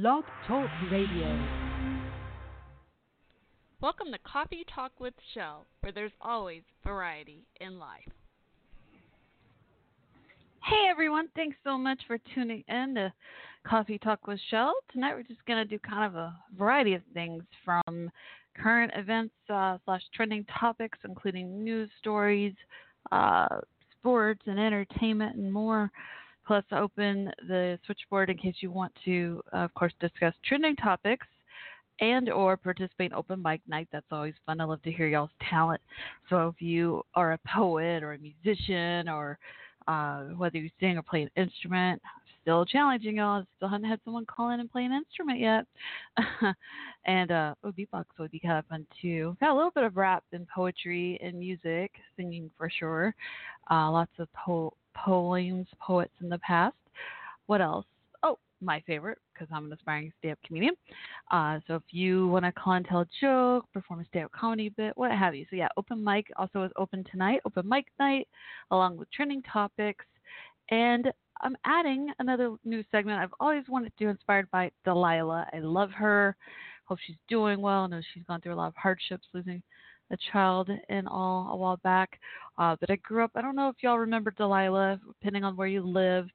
Blog Talk Radio. Welcome to Coffee Talk with Shell, where there's always variety in life. Hey everyone, thanks so much for tuning in to Coffee Talk with Shell. Tonight we're just going to do kind of a variety of things from current events uh, slash trending topics, including news stories, uh, sports and entertainment, and more. Plus, open the switchboard in case you want to, of course, discuss trending topics and or participate in open mic night. That's always fun. I love to hear y'all's talent. So if you are a poet or a musician or uh, whether you sing or play an instrument, still challenging y'all. Still haven't had someone call in and play an instrument yet. and uh, oh, beatbox would be kind of fun too. Got a little bit of rap and poetry and music, singing for sure. Uh, lots of po- poems, poets in the past. What else? Oh, my favorite, because I'm an aspiring stand-up comedian. Uh, so if you want to call and tell a joke, perform a stand-up comedy bit, what have you. So yeah, open mic also is open tonight, open mic night, along with trending topics. And I'm adding another new segment I've always wanted to do, inspired by Delilah. I love her. Hope she's doing well. I know she's gone through a lot of hardships, losing a child and all a while back. Uh, but I grew up. I don't know if y'all remember Delilah, depending on where you live.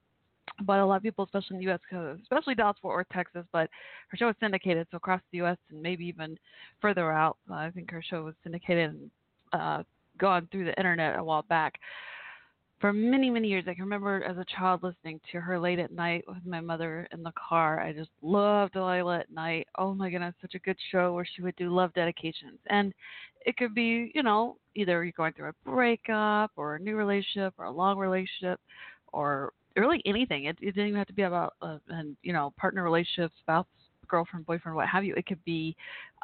But a lot of people, especially in the U.S., especially Dallas, Fort Worth, Texas, but her show was syndicated, so across the U.S. and maybe even further out. I think her show was syndicated and uh, gone through the internet a while back for many, many years. I can remember as a child listening to her late at night with my mother in the car. I just loved Delilah at night. Oh my goodness, such a good show where she would do love dedications. And it could be, you know, either you're going through a breakup or a new relationship or a long relationship or really anything. It, it didn't even have to be about, uh, and you know, partner relationship, spouse, girlfriend, boyfriend, what have you. It could be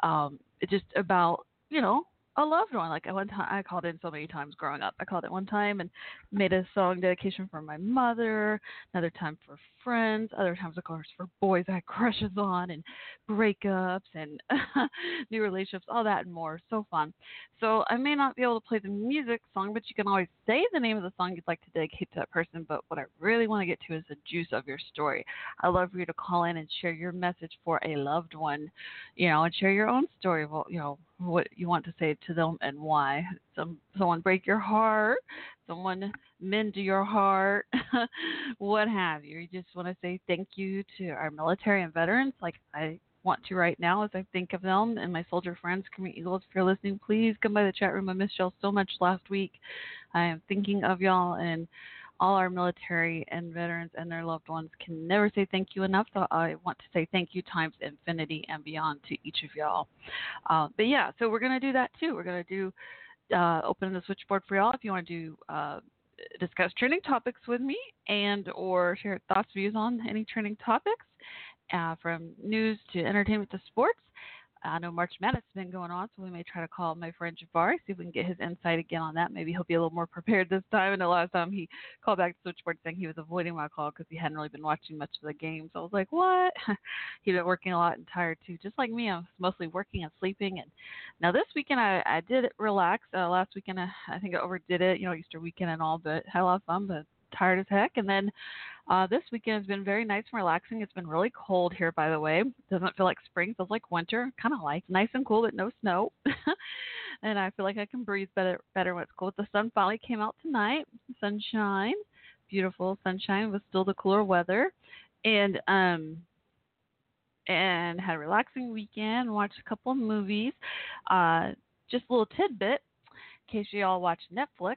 um, just about, you know, a loved one. Like one time, I called in so many times growing up. I called it one time and made a song dedication for my mother. Another time for friends. Other times, of course, for boys I had crushes on and breakups and new relationships, all that and more. So fun. So I may not be able to play the music song, but you can always say the name of the song you'd like to dedicate to that person. But what I really want to get to is the juice of your story. I love for you to call in and share your message for a loved one, you know, and share your own story of, you know, what you want to say to them and why. Some someone break your heart, someone mend your heart, what have you. You just want to say thank you to our military and veterans, like I want to right now as I think of them and my soldier friends, Khmer Eagles. If you're listening, please come by the chat room. I missed y'all so much last week. I am thinking of y'all and all our military and veterans and their loved ones can never say thank you enough. So I want to say thank you times infinity and beyond to each of y'all. Uh, but yeah, so we're going to do that too. We're going to do uh, open the switchboard for y'all if you want to do. Uh, discuss trending topics with me and or share thoughts views on any trending topics uh, from news to entertainment to sports I know March Madness has been going on, so we may try to call my friend Jabari, see if we can get his insight again on that. Maybe he'll be a little more prepared this time. And the last time he called back to Switchboard saying he was avoiding my call because he hadn't really been watching much of the game. So I was like, what? He'd been working a lot and tired too, just like me. I was mostly working and sleeping. And now this weekend I, I did relax. Uh, last weekend I, I think I overdid it, you know, Easter weekend and all, but had a lot of fun. But tired as heck. And then uh, this weekend has been very nice and relaxing. It's been really cold here, by the way. Doesn't feel like spring, feels like winter. Kind of like nice and cool, but no snow. and I feel like I can breathe better better when it's cold. The sun finally came out tonight. Sunshine, beautiful sunshine with still the cooler weather, and um and had a relaxing weekend. Watched a couple of movies. Uh, just a little tidbit in case you all watch Netflix.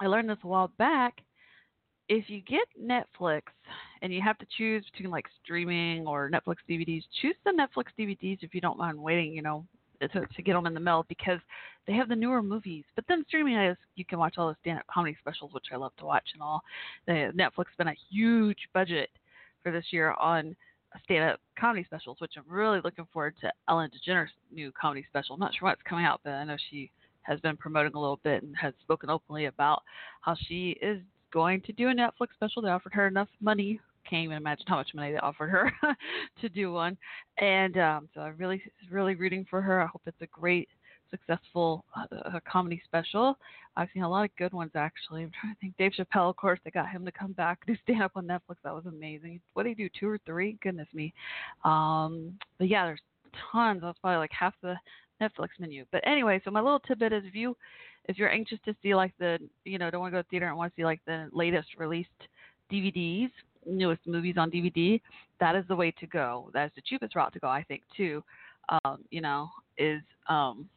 I learned this a while back if you get Netflix and you have to choose between like streaming or Netflix DVDs, choose the Netflix DVDs if you don't mind waiting, you know, to, to get them in the mail because they have the newer movies. But then streaming is you can watch all the stand-up comedy specials, which I love to watch and all. The Netflix spent a huge budget for this year on stand-up comedy specials, which I'm really looking forward to Ellen DeGeneres' new comedy special. I'm not sure what's coming out, but I know she has been promoting a little bit and has spoken openly about how she is going to do a Netflix special. They offered her enough money. Can't even imagine how much money they offered her to do one. And um, so I'm really, really rooting for her. I hope it's a great successful uh, comedy special. I've seen a lot of good ones actually. I'm trying to think. Dave Chappelle, of course, they got him to come back do stand up on Netflix. That was amazing. What did he do? Two or three? Goodness me. Um, but yeah, there's tons. That's probably like half the Netflix menu. But anyway, so my little tidbit is if you if you're anxious to see like the you know don't want to go to theater and want to see like the latest released DVDs, newest movies on DVD, that is the way to go. That is the cheapest route to go, I think, too. Um, you know, is um,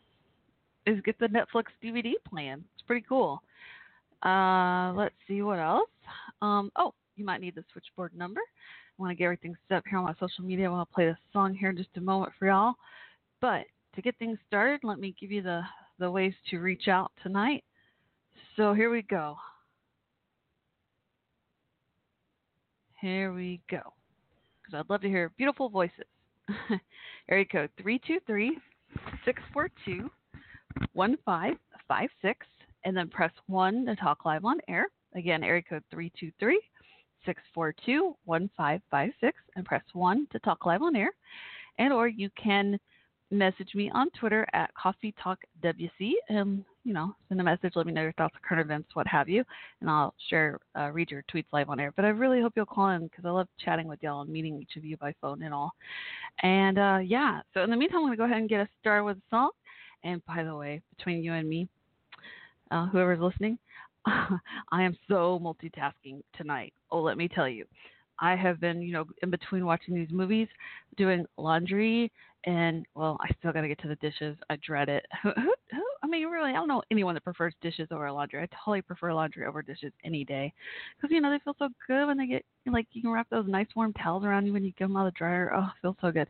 is get the Netflix DVD plan. It's pretty cool. Uh, let's see what else. Um, oh, you might need the switchboard number. I want to get everything set up here on my social media. I want to play this song here in just a moment for y'all. But to get things started, let me give you the, the ways to reach out tonight. So here we go. Here we go. Because I'd love to hear beautiful voices. Area code 323 642 1556, and then press 1 to talk live on air. Again, area code 323 642 1556, and press 1 to talk live on air. And or you can message me on Twitter at Coffee Talk WC and you know send a message, let me know your thoughts current events, what have you, and I'll share uh, read your tweets live on air. But I really hope you'll call in because I love chatting with y'all and meeting each of you by phone and all. And uh, yeah, so in the meantime, I'm gonna go ahead and get us started with a song. And by the way, between you and me, uh, whoever's listening, I am so multitasking tonight. Oh, let me tell you. I have been, you know, in between watching these movies, doing laundry, and well, I still got to get to the dishes. I dread it. Who, who, who, I mean, really, I don't know anyone that prefers dishes over laundry. I totally prefer laundry over dishes any day, because you know they feel so good when they get like you can wrap those nice warm towels around you when you get them out of the dryer. Oh, it feels so good.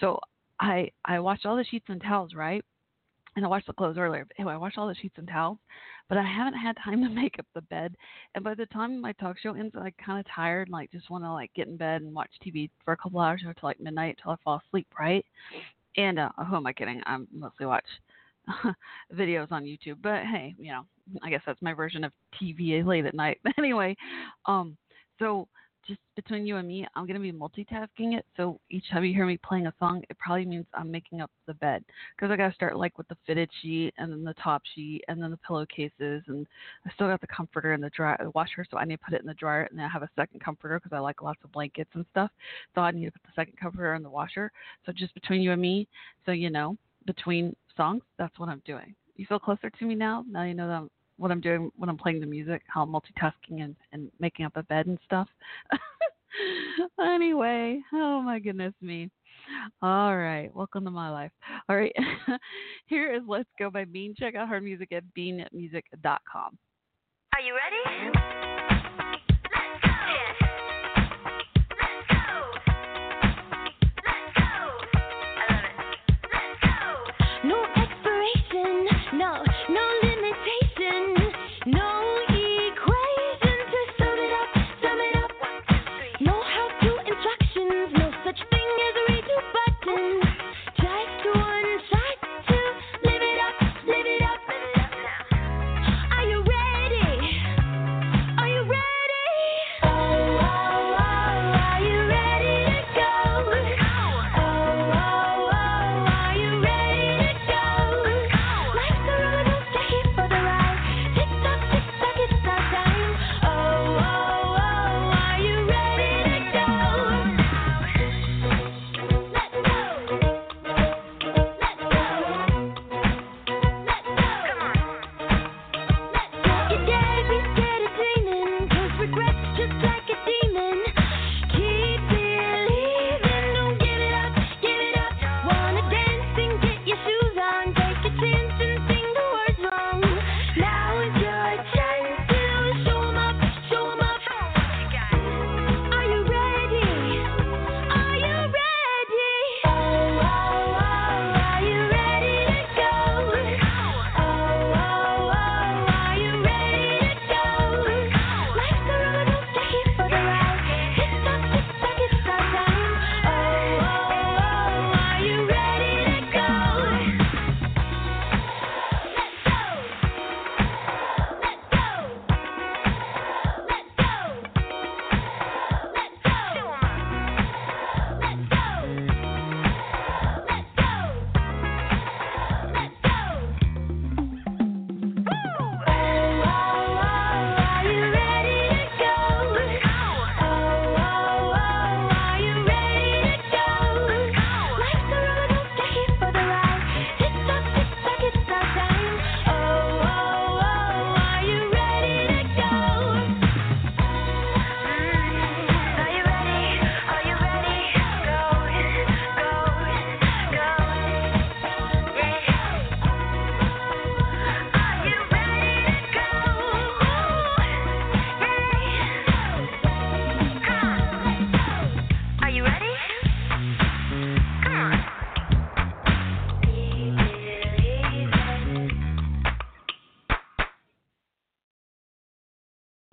So I I washed all the sheets and towels, right? And I washed the clothes earlier. Anyway, I washed all the sheets and towels, but I haven't had time to make up the bed. And by the time my talk show ends, I'm kind of tired, and, like just want to like get in bed and watch TV for a couple hours until like midnight until I fall asleep, right? And uh, who am I kidding? I mostly watch videos on YouTube, but hey, you know, I guess that's my version of TV late at night. But anyway, um, so just between you and me, I'm to be multitasking it. So each time you hear me playing a song, it probably means I'm making up the bed because I got to start like with the fitted sheet and then the top sheet and then the pillowcases and I still got the comforter in the dryer, the washer, so I need to put it in the dryer and then I have a second comforter because I like lots of blankets and stuff. So I need to put the second comforter in the washer. So just between you and me, so you know, between songs, that's what I'm doing. You feel closer to me now? Now you know that I'm what I'm doing when I'm playing the music, how I'm multitasking and, and making up a bed and stuff. anyway, oh my goodness me. All right, welcome to my life. All right, here is Let's Go by Bean. Check out her music at beanmusic.com. Are you ready? Are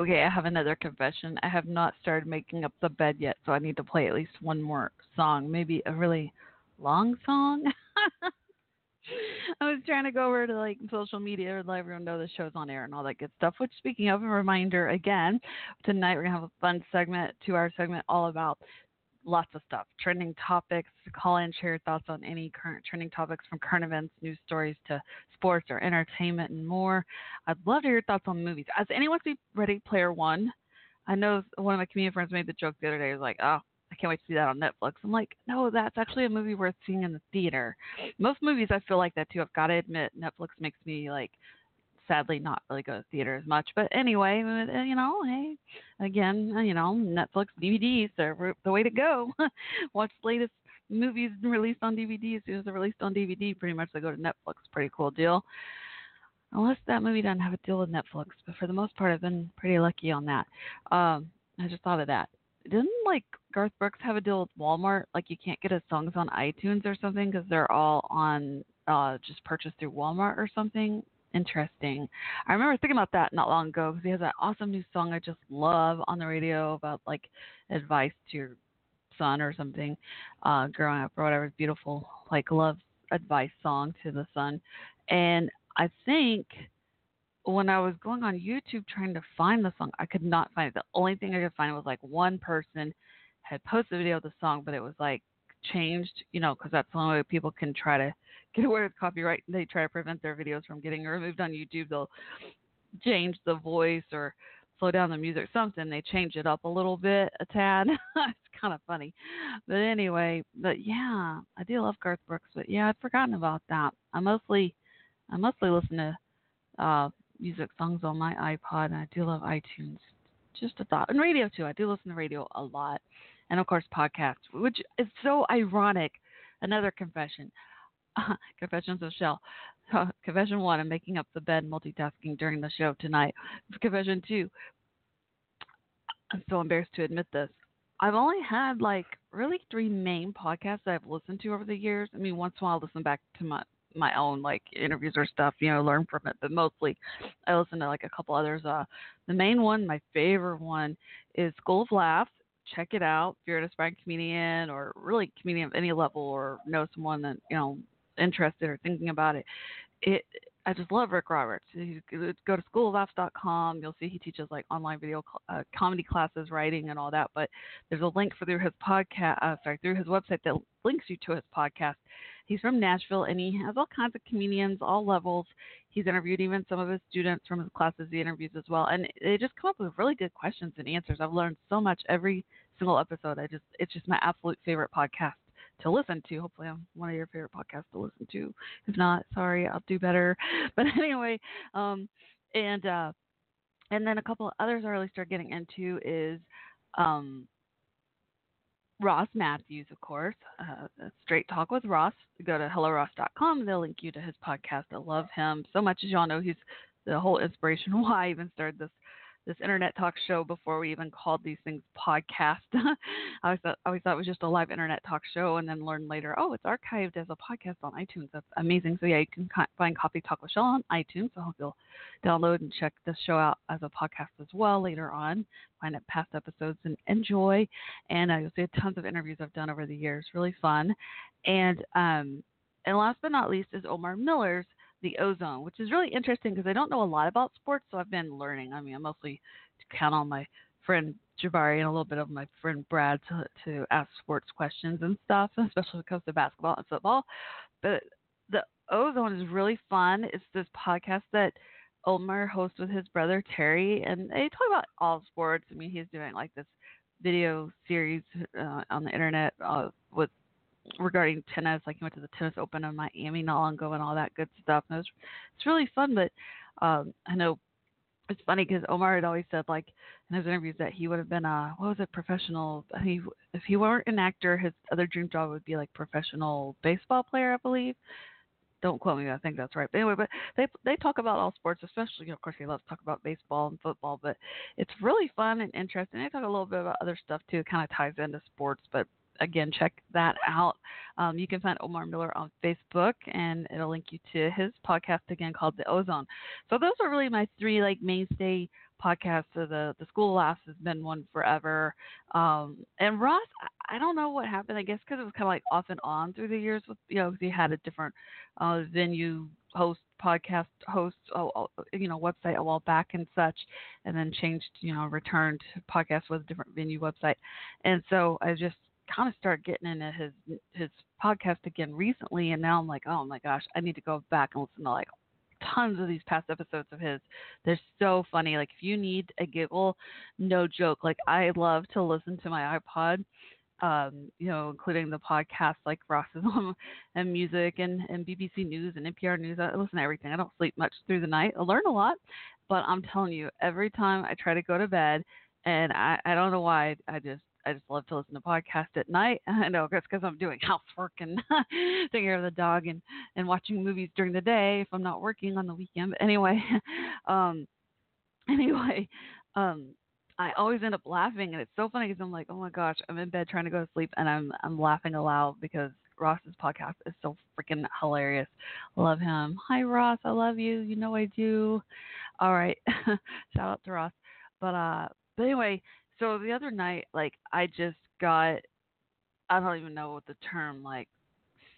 Okay, I have another confession. I have not started making up the bed yet, so I need to play at least one more song, maybe a really long song. I was trying to go over to like social media or let everyone know the show's on air and all that good stuff. Which, speaking of, a reminder again, tonight we're gonna have a fun segment, two-hour segment, all about lots of stuff, trending topics. Call in, share your thoughts on any current trending topics from current events, news stories to sports or entertainment and more. I'd love to hear your thoughts on movies. Has anyone seen Ready Player One? I know one of my comedian friends made the joke the other day. He was like, "Oh, I can't wait to see that on Netflix." I'm like, "No, that's actually a movie worth seeing in the theater." Most movies I feel like that too. I've got to admit, Netflix makes me like sadly not really go to theater as much. But anyway, uh, you know, hey, again, uh, you know, Netflix DVDs are the way to go. Watch the latest movies released on DVD as soon as they're released on DVD. Pretty much they go to Netflix. Pretty cool deal. Unless that movie doesn't have a deal with Netflix, but for the most part, I've been pretty lucky on that. Um, I just thought of that. Didn't like Garth Brooks have a deal with Walmart? Like you can't get his songs on iTunes or something because they're all on uh, just purchased through Walmart or something interesting. I remember thinking about that not long ago because he has that awesome new song I just love on the radio about like advice to your son or something, uh, growing up or whatever. Beautiful, like love advice song to the son. And I think when I was going on YouTube trying to find the song, I could not find it. The only thing I could find was like one person had posted a video of the song, but it was like changed, you know, because that's the only way people can try to get away with copyright. They try to prevent their videos from getting removed on YouTube. They'll change the voice or slow down the music, something. They change it up a little bit, a tad. it's kind of funny, but anyway. But yeah, I do love Garth Brooks. But yeah, I'd forgotten about that. I mostly, I mostly listen to uh, music songs on my iPod, and I do love iTunes. Just a thought, and radio too. I do listen to radio a lot and of course podcasts, which is so ironic. Another confession. Uh, confessions of Shell. Uh, confession one, I'm making up the bed multitasking during the show tonight. Confession two, I'm so embarrassed to admit this. I've only had like really three main podcasts that I've listened to over the years. I mean, once in a while I listen back to my my own like interviews or stuff, you know, learn from it. But mostly, I listen to like a couple others. Uh, the main one, my favorite one, is School of Laughs check it out if you're an aspiring comedian or really comedian of any level or know someone that you know interested or thinking about it. It I just love Rick Roberts. You go to schooloflaughs.com. You'll see he teaches like online video uh, comedy classes, writing, and all that. But there's a link for through his podcast, uh, sorry, through his website that links you to his podcast. He's from Nashville, and he has all kinds of comedians, all levels. He's interviewed even some of his students from his classes he interviews as well, and they just come up with really good questions and answers. I've learned so much every single episode. I just it's just my absolute favorite podcast to listen to. Hopefully, I'm one of your favorite podcasts to listen to. If not, sorry, I'll do better. But anyway, um, and uh, and then a couple of others I really start getting into is um, Ross Mathews, of course. Uh, Straight Talk with Ross. Go to helloross.com. They'll link you to his podcast. I love him so much. As y'all know, he's the whole inspiration why I even started this this internet talk show before we even called these things podcast. I always thought, always thought it was just a live internet talk show, and then learned later, oh, it's archived as a podcast on iTunes. That's amazing. So yeah, you can find Coffee Talk with Shell on iTunes. So I hope you'll download and check this show out as a podcast as well later on. Find it past episodes and enjoy. And uh, you'll see tons of interviews I've done over the years. Really fun. And um, and last but not least is Omar Miller's the ozone, which is really interesting because I don't know a lot about sports, so I've been learning. I mean, I mostly count on my friend Jabari and a little bit of my friend Brad to, to ask sports questions and stuff, especially when it comes to basketball and football. But the ozone is really fun. It's this podcast that Omar hosts with his brother Terry, and they talk about all sports. I mean, he's doing like this video series uh, on the internet uh, with regarding tennis. Like he went to the tennis open in Miami not long ago and all that good stuff. And it was, it's really fun. But um, I know it's funny because Omar had always said like in his interviews that he would have been a what was it professional. I mean, if he weren't an actor, his other dream job would be like professional baseball player, I believe. Don't quote me. I think that's right. But anyway, but they they talk about all sports, especially you know, of course he loves to talk about baseball and football. But it's really fun and interesting. They talk a little bit about other stuff too. It kind of ties into sports, but again, check that out. Um, you can find Omar Miller on Facebook, and it'll link you to his podcast again called The Ozone. So those are really my three like mainstay podcasts. So the the School Laughs has been one forever, um, and Ross, I, don't know what happened. I guess because it was kind of like off and on through the years with you know he had a different uh, venue host podcast host you know website a while back and such and then changed you know returned podcast with a different venue website and so i just kind of started getting into his his podcast again recently, and now I'm like, oh my gosh, I need to go back and listen to like tons of these past episodes of his. They're so funny. Like if you need a giggle, no joke. Like I love to listen to my iPod. Um, you know, including the podcasts like Rossism and music and, and BBC News and NPR News. I listen to everything. I don't sleep much through the night. I learn a lot, but I'm telling you, every time I try to go to bed, and I, I don't know why, I just I just love to listen to podcasts at night. I know it's because I'm doing housework and taking care of the dog and and watching movies during the day if I'm not working on the weekend. But anyway, um, anyway, um, I always end up laughing, and it's so funny because I'm like, oh my gosh, I'm in bed trying to go to sleep, and I'm I'm laughing aloud because Ross's podcast is so freaking hilarious. Love him. Hi Ross, I love you. You know I do. All right, shout out to Ross. But uh, but anyway, so the other night, like I just got, I don't even know what the term, like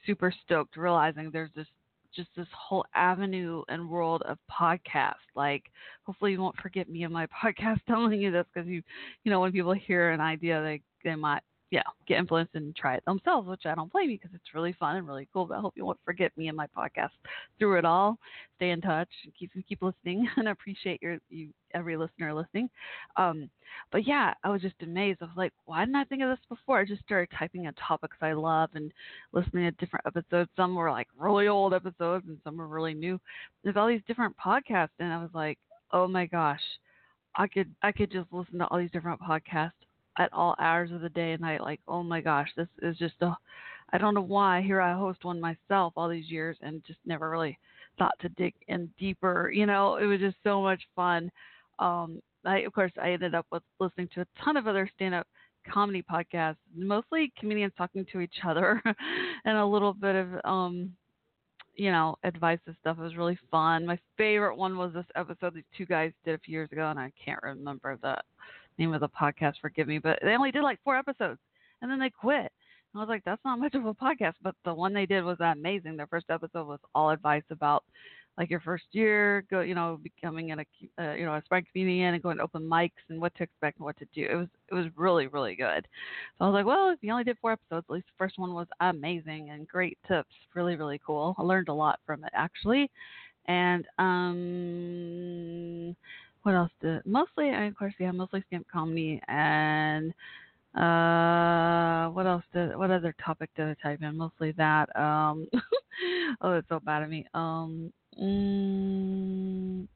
super stoked, realizing there's this just this whole avenue and world of podcasts. Like, hopefully you won't forget me and my podcast telling you this because you, you know, when people hear an idea, they they might yeah, get influenced and try it themselves, which I don't blame you because it's really fun and really cool. But I hope you won't forget me and my podcast through it all. Stay in touch, keep keep listening, and appreciate your you every listener listening. Um, but yeah, I was just amazed. I was like, why didn't I think of this before? I just started typing in topics I love and listening to different episodes. Some were like really old episodes, and some were really new. There's all these different podcasts, and I was like, oh my gosh. I could I could just listen to all these different podcasts at all hours of the day and night. Like, oh my gosh, this is just a. I don't know why. Here I host one myself all these years and just never really thought to dig in deeper. You know, it was just so much fun. Um, I, of course, I ended up with listening to a ton of other stand-up comedy podcasts, mostly comedians talking to each other, and a little bit of um, you know, advice and stuff. It was really fun. My favorite one was this episode these two guys did a few years ago, and I can't remember the name of the podcast, forgive me, but they only did like four episodes and then they quit. I was like, that's not much of a podcast, but the one they did was amazing. Their first episode was all advice about like your first year, go, you know, becoming in a, uh, you know, a sprite comedian and going to open mics and what to expect and what to do. It was, it was really, really good. So I was like, well, if you only did four episodes, at least the first one was amazing and great tips. Really, really cool. I learned a lot from it actually. And, um, what else did mostly I of course yeah mostly stand comedy and uh what else did what other topic did I type in? Mostly that um oh it's so bad of me. Um mm,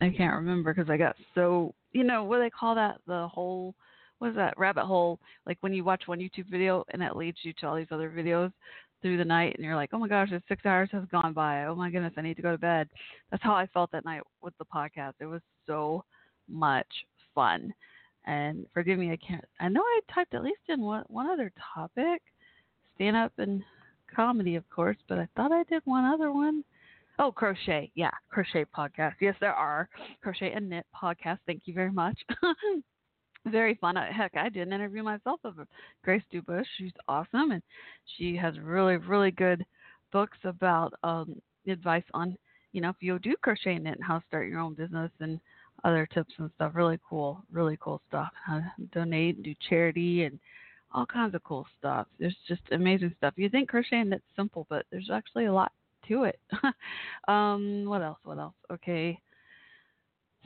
I can't remember because I got so you know what do they call that? The whole what is that rabbit hole? Like when you watch one YouTube video and it leads you to all these other videos through the night and you're like, oh my gosh, this six hours has gone by. Oh my goodness, I need to go to bed. That's how I felt that night with the podcast. It was so much fun. And forgive me, I can't. I know I typed at least in one one other topic, stand up and comedy, of course, but I thought I did one other one. Oh, crochet. Yeah, crochet podcast. Yes, there are crochet and knit podcast. Thank you very much. very fun. Heck, I did an interview myself of Grace Dubush. She's awesome, and she has really, really good books about um, advice on, you know, if you do crochet and how to start your own business and other tips and stuff. Really cool, really cool stuff. How donate, do charity, and all kinds of cool stuff. There's just amazing stuff. You think crocheting it's simple, but there's actually a lot to it. um, what else? What else? Okay.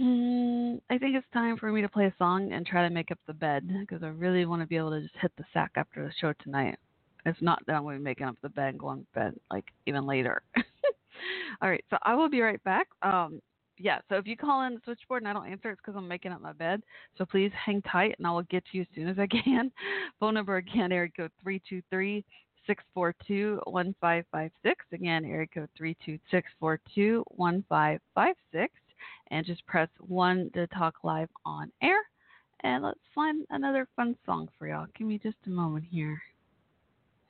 Mm, I think it's time for me to play a song and try to make up the bed because I really want to be able to just hit the sack after the show tonight. It's not, then I'm going to be making up the bed and going to bed like even later. All right, so I will be right back. Um, yeah, so if you call in the switchboard and I don't answer, it's because I'm making up my bed. So please hang tight and I will get to you as soon as I can. Phone number again, area code 323 642 1556. Again, area code 326 1556 and just press 1 to talk live on air. And let's find another fun song for y'all. Give me just a moment here.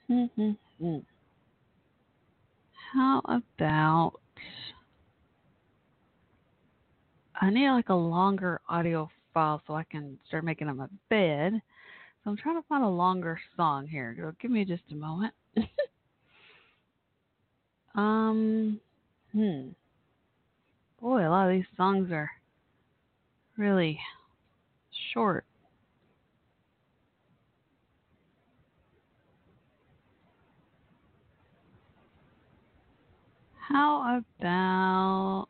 How about I need like a longer audio file so I can start making them a bed. So I'm trying to find a longer song here. Give me just a moment. um, hmm. Boy, a lot of these songs are really short. How about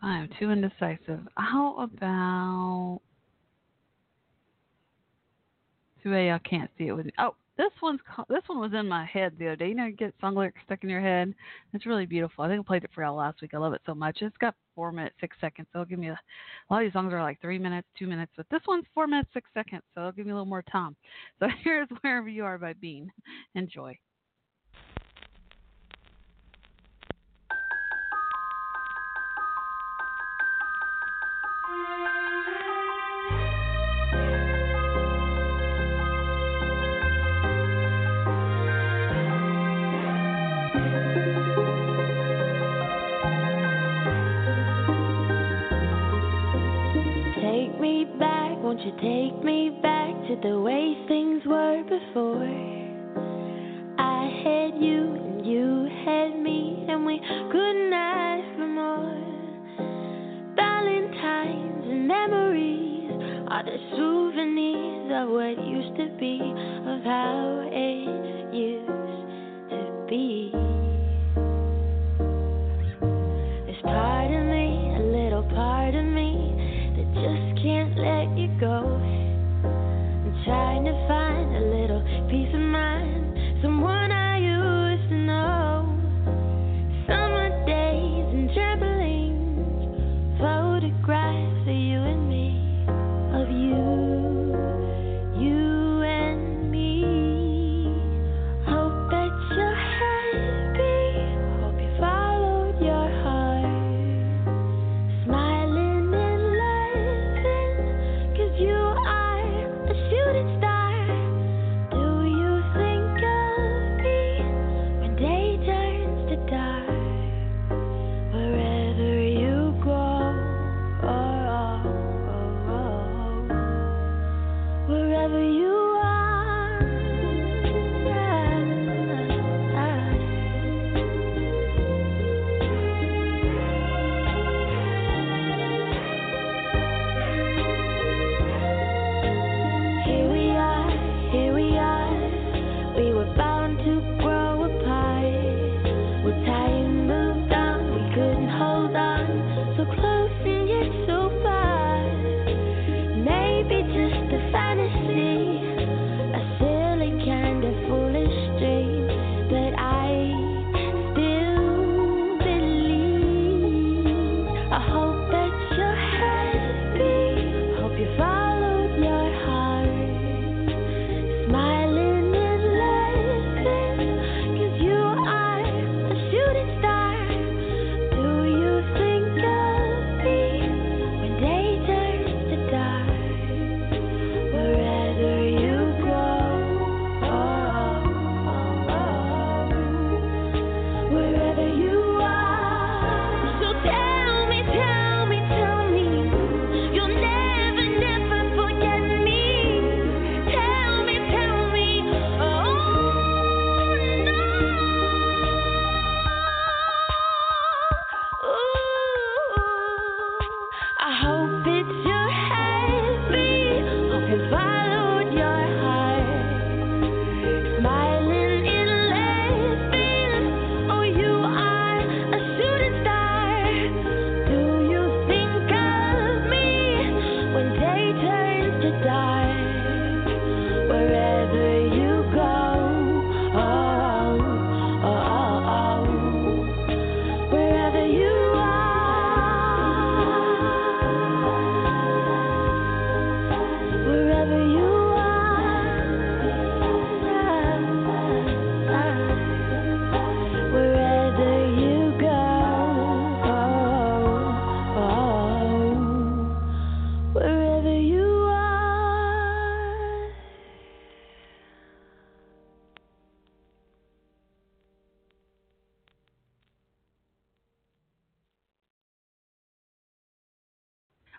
I am too indecisive. How about bad y'all can't see it with me. Oh, this one's this one was in my head the other day. You know, you get song lyrics stuck in your head. It's really beautiful. I think I played it for y'all last week. I love it so much. It's got four minutes six seconds. So it'll give me a, a lot of these songs are like three minutes, two minutes, but this one's four minutes six seconds. So it'll give me a little more time. So here's wherever you are by Bean. Enjoy. You take me back to the way things were before? I had you and you had me, and we couldn't ask for more. Valentines and memories are the souvenirs of what used to be, of how it used to be.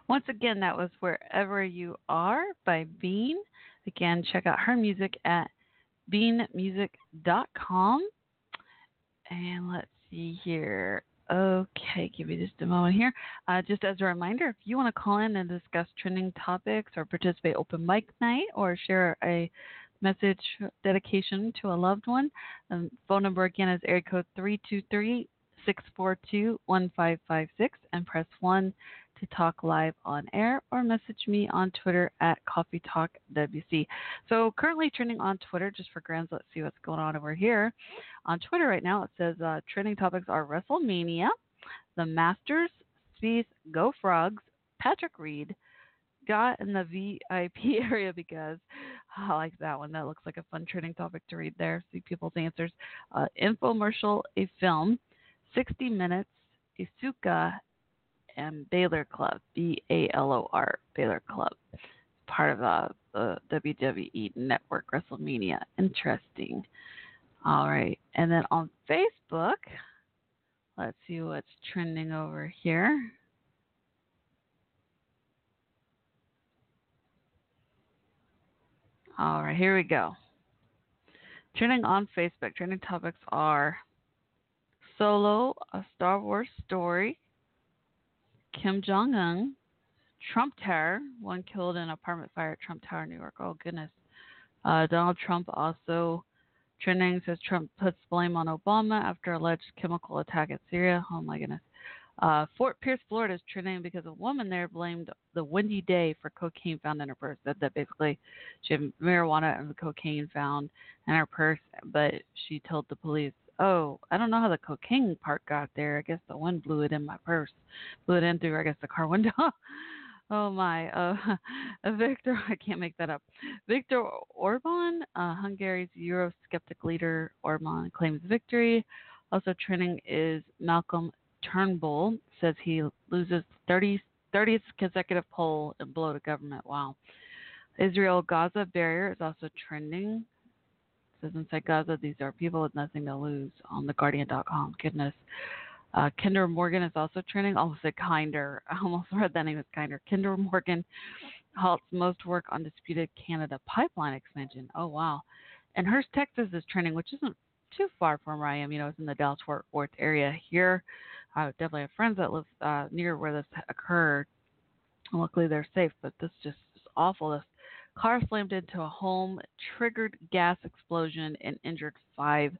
Once again, that was Wherever You Are by Bean. Again, check out her music at beanmusic.com. And let's see here. Okay, give me just a moment here. Uh, just as a reminder, if you want to call in and discuss trending topics or participate open mic night or share a message dedication to a loved one, the um, phone number again is area code 323 642 1556 and press 1 to talk live on air or message me on Twitter at Coffee Talk WC. So currently trending on Twitter, just for grins, let's see what's going on over here. On Twitter right now, it says uh, trending topics are WrestleMania, the Masters, Spieth, Go Frogs, Patrick Reed, got in the VIP area because I like that one. That looks like a fun trending topic to read there. See people's answers. Uh, infomercial, a film, 60 Minutes, Asuka, and Balor Club, B A L O R, Balor Club, part of uh, the WWE Network WrestleMania. Interesting. All right, and then on Facebook, let's see what's trending over here. All right, here we go. Trending on Facebook. Trending topics are Solo, a Star Wars story, Kim Jong Un, Trump terror, one killed in an apartment fire at Trump Tower, New York. Oh goodness. Uh, Donald Trump also trending says Trump puts blame on Obama after alleged chemical attack at Syria. Oh my goodness. Uh, Fort Pierce, Florida is trending because a woman there blamed the windy day for cocaine found in her purse. That, that basically she had marijuana and cocaine found in her purse, but she told the police oh, I don't know how the cocaine part got there. I guess the wind blew it in my purse, blew it in through, I guess, the car window. oh my, uh, Viktor, I can't make that up. Viktor Orban, uh, Hungary's Eurosceptic leader, Orban claims victory. Also trending is Malcolm Turnbull says he loses 30, 30th consecutive poll and blow to government. Wow. Israel Gaza barrier is also trending says inside Gaza, these are people with nothing to lose on theguardian.com. Goodness. Uh, Kinder Morgan is also trending. Almost said Kinder. I almost read that name as Kinder. Kinder Morgan halts most work on disputed Canada pipeline expansion. Oh, wow. And Hurst, Texas is trending, which isn't too far from where I am. You know, it's in the Dallas Fort Worth area. Here, I definitely have friends that live uh, near where this occurred. Luckily, they're safe, but this just is awful. This Car slammed into a home, triggered gas explosion, and injured five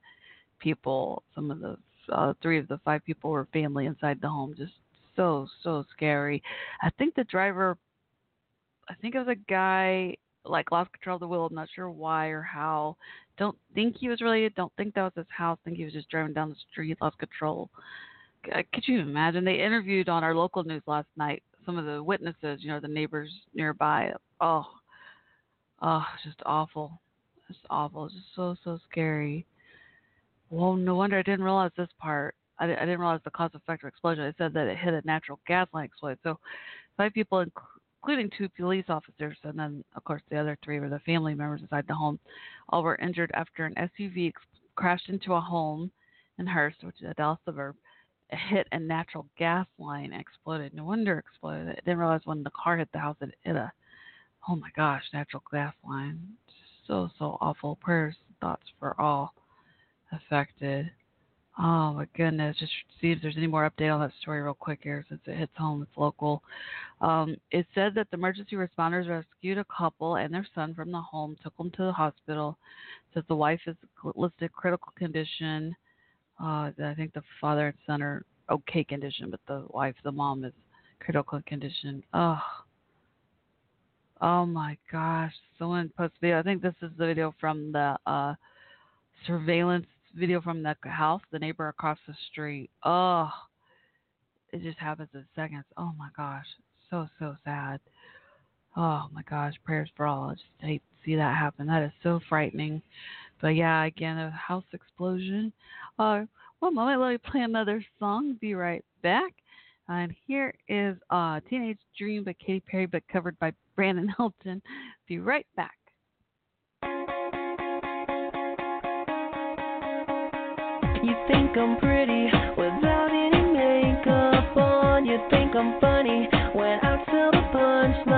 people. Some of the uh, three of the five people were family inside the home. Just so so scary. I think the driver, I think it was a guy like lost control of the wheel. I'm not sure why or how. Don't think he was related. Don't think that was his house. Think he was just driving down the street, lost control. Could you imagine? They interviewed on our local news last night some of the witnesses. You know, the neighbors nearby. Oh, Oh, just awful. Just awful. Just so, so scary. Well, no wonder I didn't realize this part. I, I didn't realize the cause effect of explosion. It said that it hit a natural gas line explode. So, five people, including two police officers, and then, of course, the other three were the family members inside the home, all were injured after an SUV ex- crashed into a home in Hurst, which is a Dallas suburb. It hit a natural gas line exploded. No wonder it exploded. I didn't realize when the car hit the house, it hit a oh my gosh, natural gas line. So, so awful. Prayers, thoughts for all affected. Oh my goodness. Just see if there's any more update on that story real quick here since it hits home. It's local. Um, it said that the emergency responders rescued a couple and their son from the home, took them to the hospital. It says the wife is listed critical condition. Uh, I think the father and son are okay condition, but the wife, the mom, is critical condition. Oh, Oh my gosh! Someone posted video. I think this is the video from the uh, surveillance video from the house, the neighbor across the street. Oh, it just happens in seconds. Oh my gosh, so so sad. Oh my gosh, prayers for all. I just hate to see that happen. That is so frightening. But yeah, again, a house explosion. Uh, one moment, let me play another song. Be right back. And here is uh, Teenage Dream by Katy Perry, but covered by Brandon Hilton. Be right back. You think I'm pretty without any makeup on. You think I'm funny when I'm tell the punchline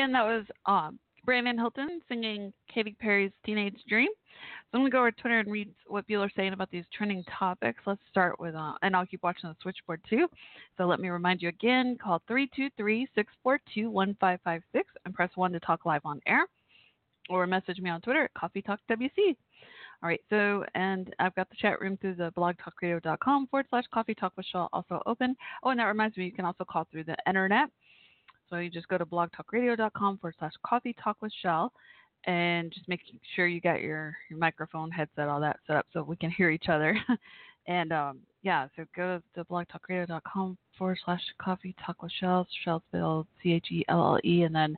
Again, that was um, Brandon Hilton singing Katy Perry's Teenage Dream. So I'm going to go over to Twitter and read what people are saying about these trending topics. Let's start with, uh, and I'll keep watching the switchboard too. So let me remind you again call 323 642 1556 and press 1 to talk live on air or message me on Twitter at Coffee Talk WC. All right, so, and I've got the chat room through the blogtalkradio.com forward slash coffee talk with Shell also open. Oh, and that reminds me, you can also call through the internet. So you just go to blogtalkradio.com forward slash coffee talk with Shell and just make sure you got your, your microphone, headset, all that set up so we can hear each other. and um, yeah, so go to blogtalkradio.com forward slash coffee talk with Shell. Shell spelled C H E L L E. And then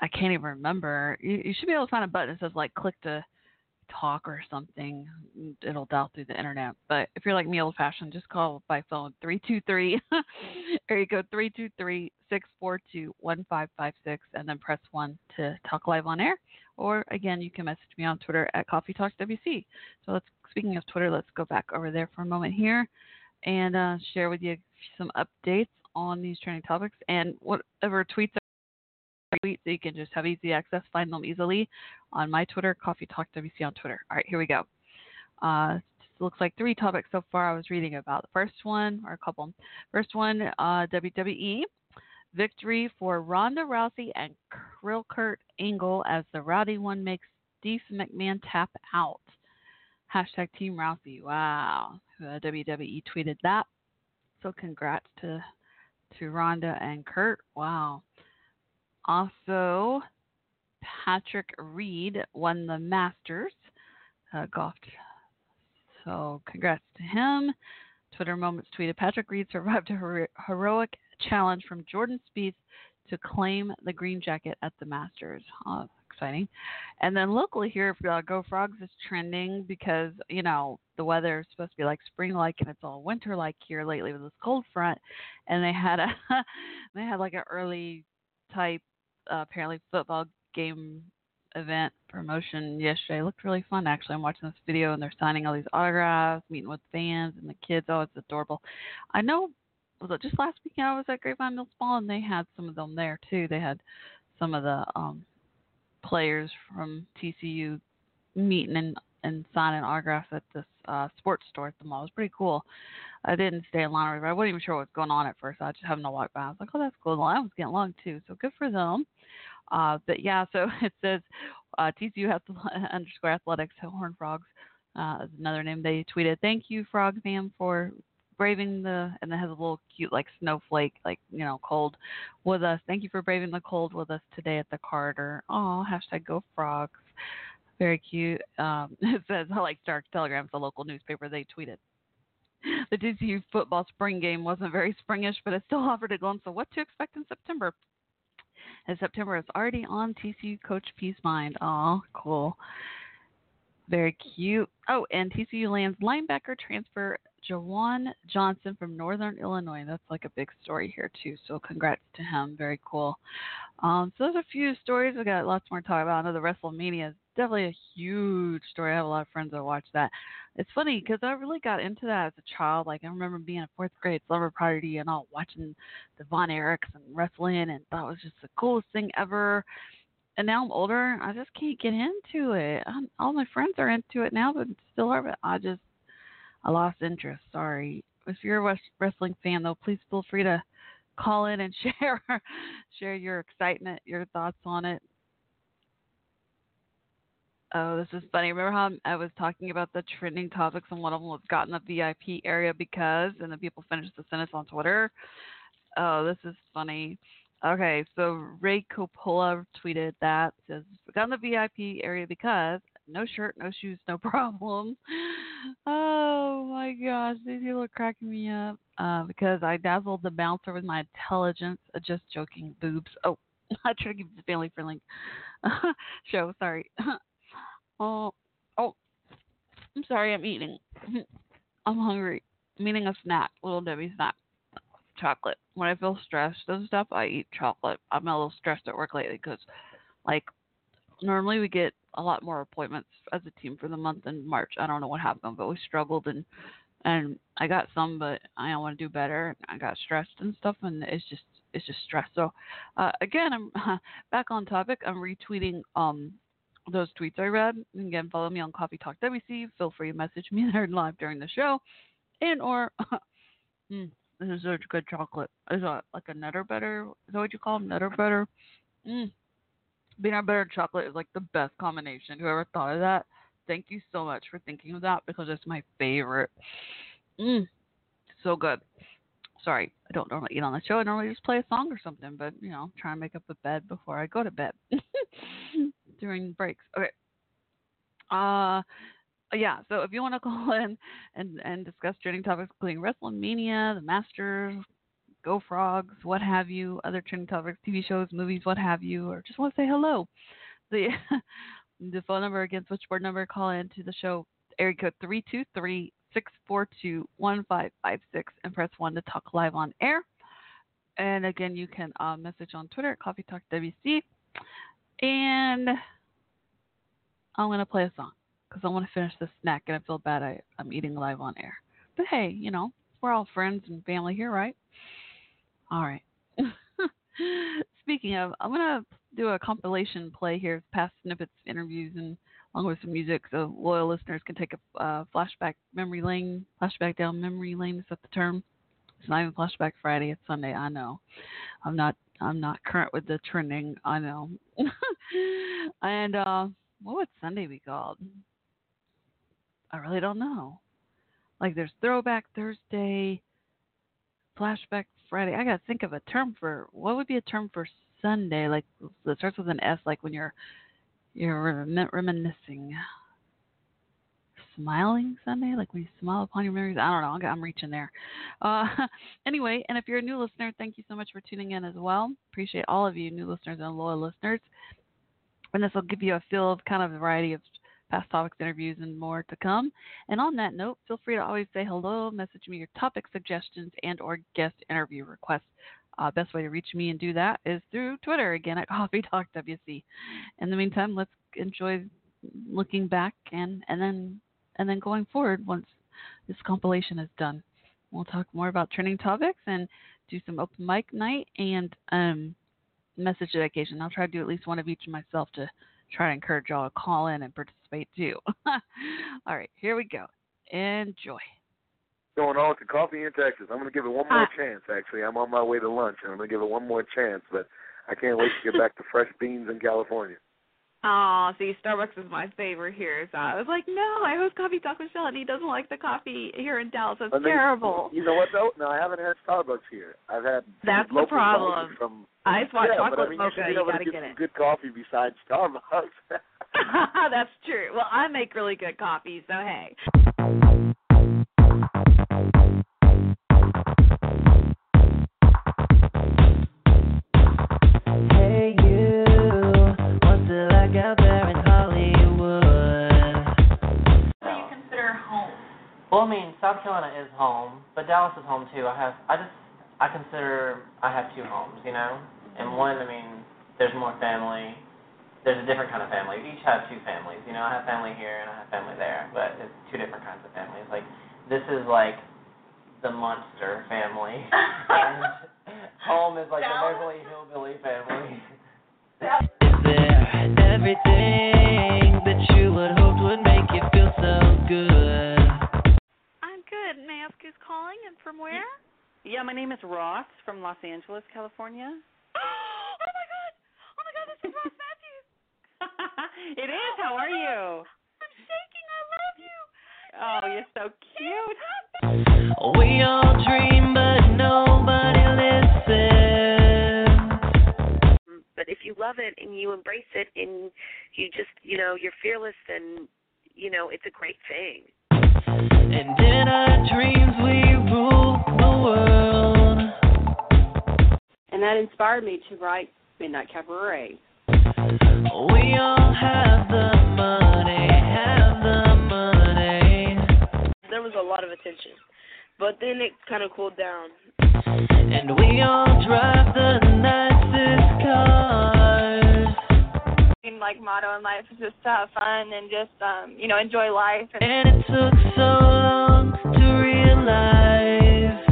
I can't even remember. You, you should be able to find a button that says like click to talk or something. It'll dial through the internet. But if you're like me, old fashioned, just call by phone 323 or you go 323 642 1556 and then press 1 to talk live on air. Or again, you can message me on Twitter at Coffee Talk WC. So let's speaking of Twitter, let's go back over there for a moment here and uh, share with you some updates on these trending topics and whatever tweets so you can just have easy access, find them easily on my Twitter, Coffee Talk WC on Twitter. All right, here we go. Uh, looks like three topics so far I was reading about. The first one, or a couple. First one, uh, WWE victory for Ronda Rousey and Krill Kurt Angle as the Rowdy one makes Steve McMahon tap out. Hashtag Team Rousey. Wow. Uh, WWE tweeted that. So congrats to to Ronda and Kurt. Wow. Also, Patrick Reed won the Masters uh, golf. So congrats to him. Twitter Moments tweeted Patrick Reed survived a hero- heroic challenge from Jordan Spieth to claim the green jacket at the Masters. Exciting. And then locally here, uh, Go Frogs is trending because, you know, the weather is supposed to be like spring like and it's all winter like here lately with this cold front. And they had a, they had like an early type, uh, apparently football game event promotion yesterday. It looked really fun actually. I'm watching this video and they're signing all these autographs, meeting with fans and the kids. Oh, it's adorable. I know was it just last weekend I was at Grapevine Mills Mall and they had some of them there too. They had some of the um players from TCU meeting and and signing autographs at this uh sports store at the mall. It was pretty cool. I didn't stay in line, but I wasn't even sure what was going on at first. I just happened to walk by. I was like, oh, that's cool. The line was getting long too, so good for them. Uh, but yeah, so it says uh, TCU has underscore athletics Horned Frogs uh, is another name. They tweeted, "Thank you, Frog Fam, for braving the and it has a little cute like snowflake, like you know, cold with us. Thank you for braving the cold with us today at the Carter. Oh, hashtag Go Frogs. Very cute. Um, it says I like Star Telegram, the local newspaper. They tweeted. The TCU football spring game wasn't very springish, but it still offered a glimpse of what to expect in September And September is already on TCU Coach P's mind. Oh, cool. Very cute. Oh, and TCU lands linebacker transfer Jawuan Johnson from Northern Illinois. That's like a big story here too. So congrats to him. Very cool. Um, so there's a few stories. We got lots more to talk about. I know the WrestleMania is definitely a huge story. I have a lot of friends that watch that. It's funny because I really got into that as a child. Like I remember being in fourth grade, slumber party, and all watching the Von Erichs and wrestling, and that was just the coolest thing ever. And now I'm older, I just can't get into it. I'm, all my friends are into it now, but still are. But I just I lost interest. Sorry. If you're a wrestling fan, though, please feel free to call in and share share your excitement, your thoughts on it. Oh, this is funny. Remember how I was talking about the trending topics and one of them was got in the VIP area because, and then people finished the sentence on Twitter. Oh, this is funny. Okay, so Ray Coppola tweeted that says got in the VIP area because no shirt, no shoes, no problem. Oh my gosh, these people are cracking me up uh, because I dazzled the bouncer with my intelligence. Uh, just joking, boobs. Oh, I try to keep this family friendly show. Sorry. oh, oh, I'm sorry. I'm eating. I'm hungry. I'm eating a snack, little Debbie snack, chocolate. When I feel stressed and stuff, I eat chocolate. I'm a little stressed at work lately because, like, normally we get a lot more appointments as a team for the month in March. I don't know what happened, but we struggled and and I got some, but I want to do better. I got stressed and stuff, and it's just it's just stress. So uh, again, I'm back on topic. I'm retweeting um those tweets I read. Again, follow me on Coffee Talk WC. Feel free to message me there live during the show, and or. mm, this is such good chocolate. Is that like a nutter butter? Is that what you call them? Nutter butter? Mm, peanut butter and chocolate is like the best combination. Whoever thought of that, thank you so much for thinking of that because it's my favorite. Mmm, so good. Sorry, I don't normally eat on the show. I normally just play a song or something, but you know, try and make up a bed before I go to bed during breaks. Okay. Uh yeah, so if you want to call in and, and discuss trending topics including WrestleMania, the Masters, Go Frogs, what have you, other trending topics, TV shows, movies, what have you, or just want to say hello. The the phone number again, switchboard number, call in to the show, area code three two three six four two one five five six, and press one to talk live on air. And again, you can uh, message on Twitter at Coffee Talk WC. And I'm gonna play a song because I want to finish this snack, and I feel bad I, I'm eating live on air. But hey, you know, we're all friends and family here, right? All right. Speaking of, I'm gonna do a compilation play here, past snippets, interviews, and along with some music, so loyal listeners can take a uh, flashback memory lane, flashback down memory lane. Is that the term? It's not even flashback Friday. It's Sunday. I know. I'm not. I'm not current with the trending. I know. and uh, what would Sunday be called? I really don't know. Like there's Throwback Thursday, Flashback Friday. I gotta think of a term for what would be a term for Sunday, like that starts with an S, like when you're you're reminiscing. Smiling Sunday, like when you smile upon your memories. I don't know. I'm reaching there. Uh, anyway, and if you're a new listener, thank you so much for tuning in as well. Appreciate all of you, new listeners and loyal listeners. And this will give you a feel of kind of variety of past topics, interviews, and more to come. And on that note, feel free to always say hello, message me your topic suggestions and or guest interview requests. Uh, best way to reach me and do that is through Twitter again at Coffee Talk WC. In the meantime, let's enjoy looking back and and then and then going forward once this compilation is done. We'll talk more about trending topics and do some open mic night and um, message dedication. I'll try to do at least one of each myself to try to encourage y'all to call in and participate too. All right, here we go. Enjoy. Going on to coffee in Texas. I'm going to give it one more uh, chance. Actually, I'm on my way to lunch, and I'm going to give it one more chance. But I can't wait to get back to fresh beans in California. Oh, see, Starbucks is my favorite here. So I was like, no, I host Coffee Talk with Shell, and he doesn't like the coffee here in Dallas. It's terrible. You know what though? No, I haven't had Starbucks here. I've had that's the problem. From Ice hot yeah, chocolate but I mean, mocha. You, you gotta get, get it. Good coffee besides Starbucks. that's true. Well, I make really good coffee, so hey. Well, I mean, South Carolina is home, but Dallas is home too. I have, I just, I consider I have two homes, you know, and one, I mean, there's more family. There's a different kind of family. We each have two families, you know. I have family here and I have family there, but it's two different kinds of families. Like, this is like the monster family, and home is like the Beverly Hillbilly family. Is there everything who's calling and from where? Yeah, my name is Ross from Los Angeles, California. oh my god! Oh my god, this is Ross Mathews. it is. How are you? I'm shaking. I love you. Oh, you're so cute. We all dream, but nobody listens. But if you love it and you embrace it and you just, you know, you're fearless, then, you know, it's a great thing. And in our dreams we rule the world. And that inspired me to write Midnight Cabaret. We all have the money, have the money. There was a lot of attention, but then it kind of cooled down. And we all drive the nicest cars. Like motto in life is just to have fun and just um, you know enjoy life. And, and it took so long to realize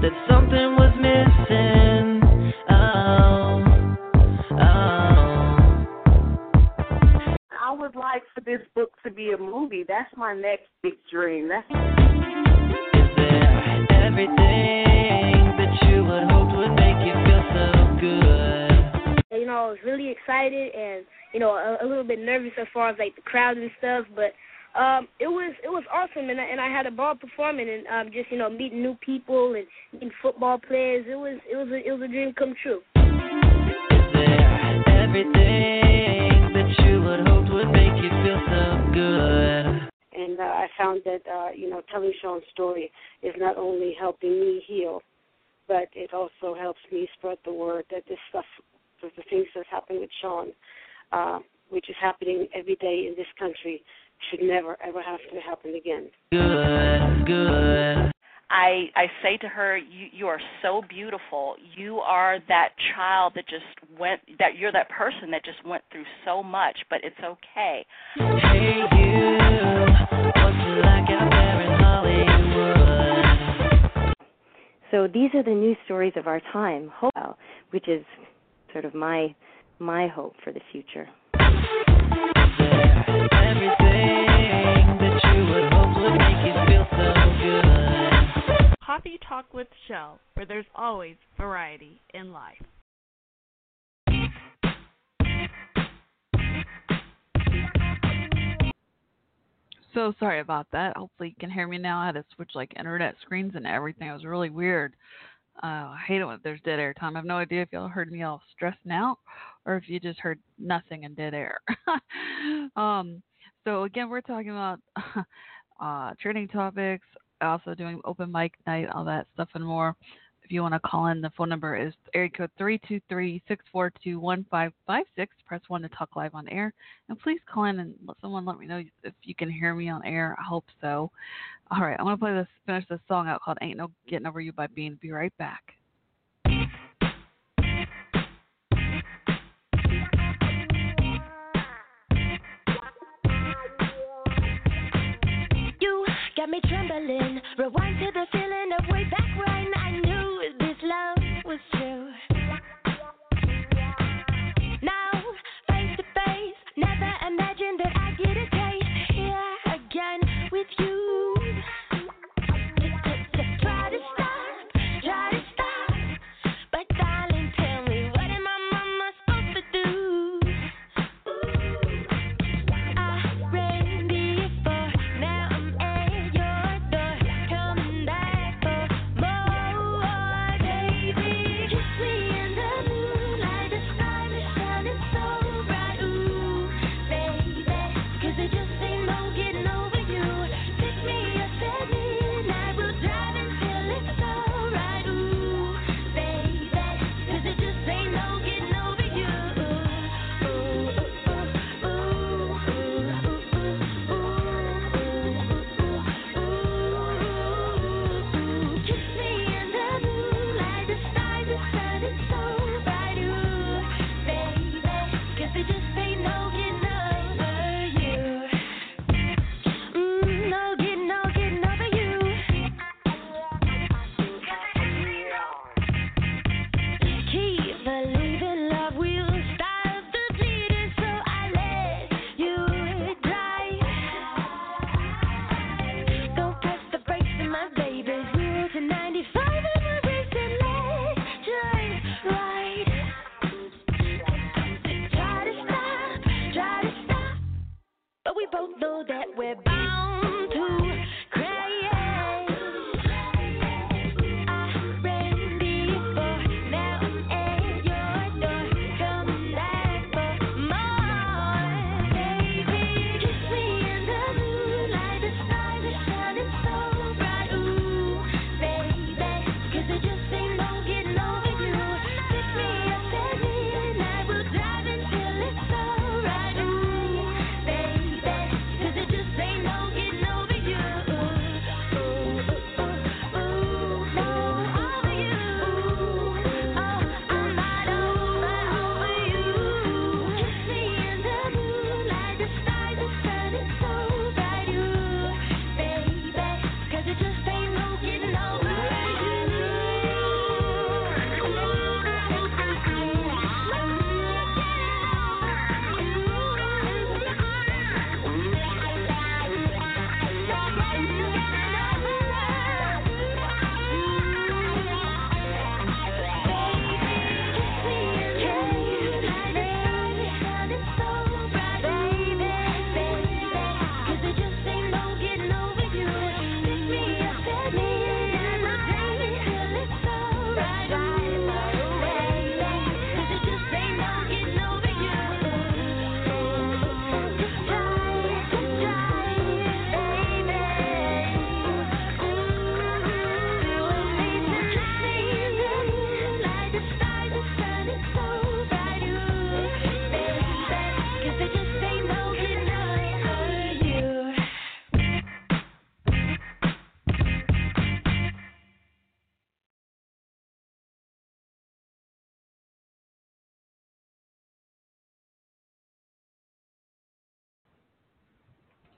that something was missing. Oh, oh. I would like for this book to be a movie. That's my next big dream. That's. Is there everything that you would hope know, I was really excited and you know a, a little bit nervous as far as like the crowd and stuff, but um, it was it was awesome, and I, and I had a ball performing and um, just you know meeting new people and meeting football players. It was it was a, it was a dream come true. Is there everything that you would hope would make you feel so good? And uh, I found that uh, you know telling Sean's story is not only helping me heal, but it also helps me spread the word that this stuff, the things that's happening with Sean, uh, which is happening every day in this country, should never ever have to happen again. Good, good. I I say to her, you you are so beautiful. You are that child that just went that you're that person that just went through so much, but it's okay. Hey you, like out there in Hollywood? So these are the news stories of our time, which is sort of my my hope for the future. Coffee Talk with Shell, where there's always variety in life. So sorry about that. Hopefully you can hear me now. I had to switch like internet screens and everything. It was really weird. Uh, I hate it when there's dead air time. I have no idea if y'all heard me all stressed out or if you just heard nothing and dead air. um, so again, we're talking about uh, training topics, also doing open mic night, all that stuff and more. If you want to call in, the phone number is area code three two three six four two one five five six. Press one to talk live on air, and please call in and let someone let me know if you can hear me on air. I hope so. All right, I'm gonna play this, finish this song out called "Ain't No Getting Over You" by Bean. Be right back. You got me trembling. Rewind to the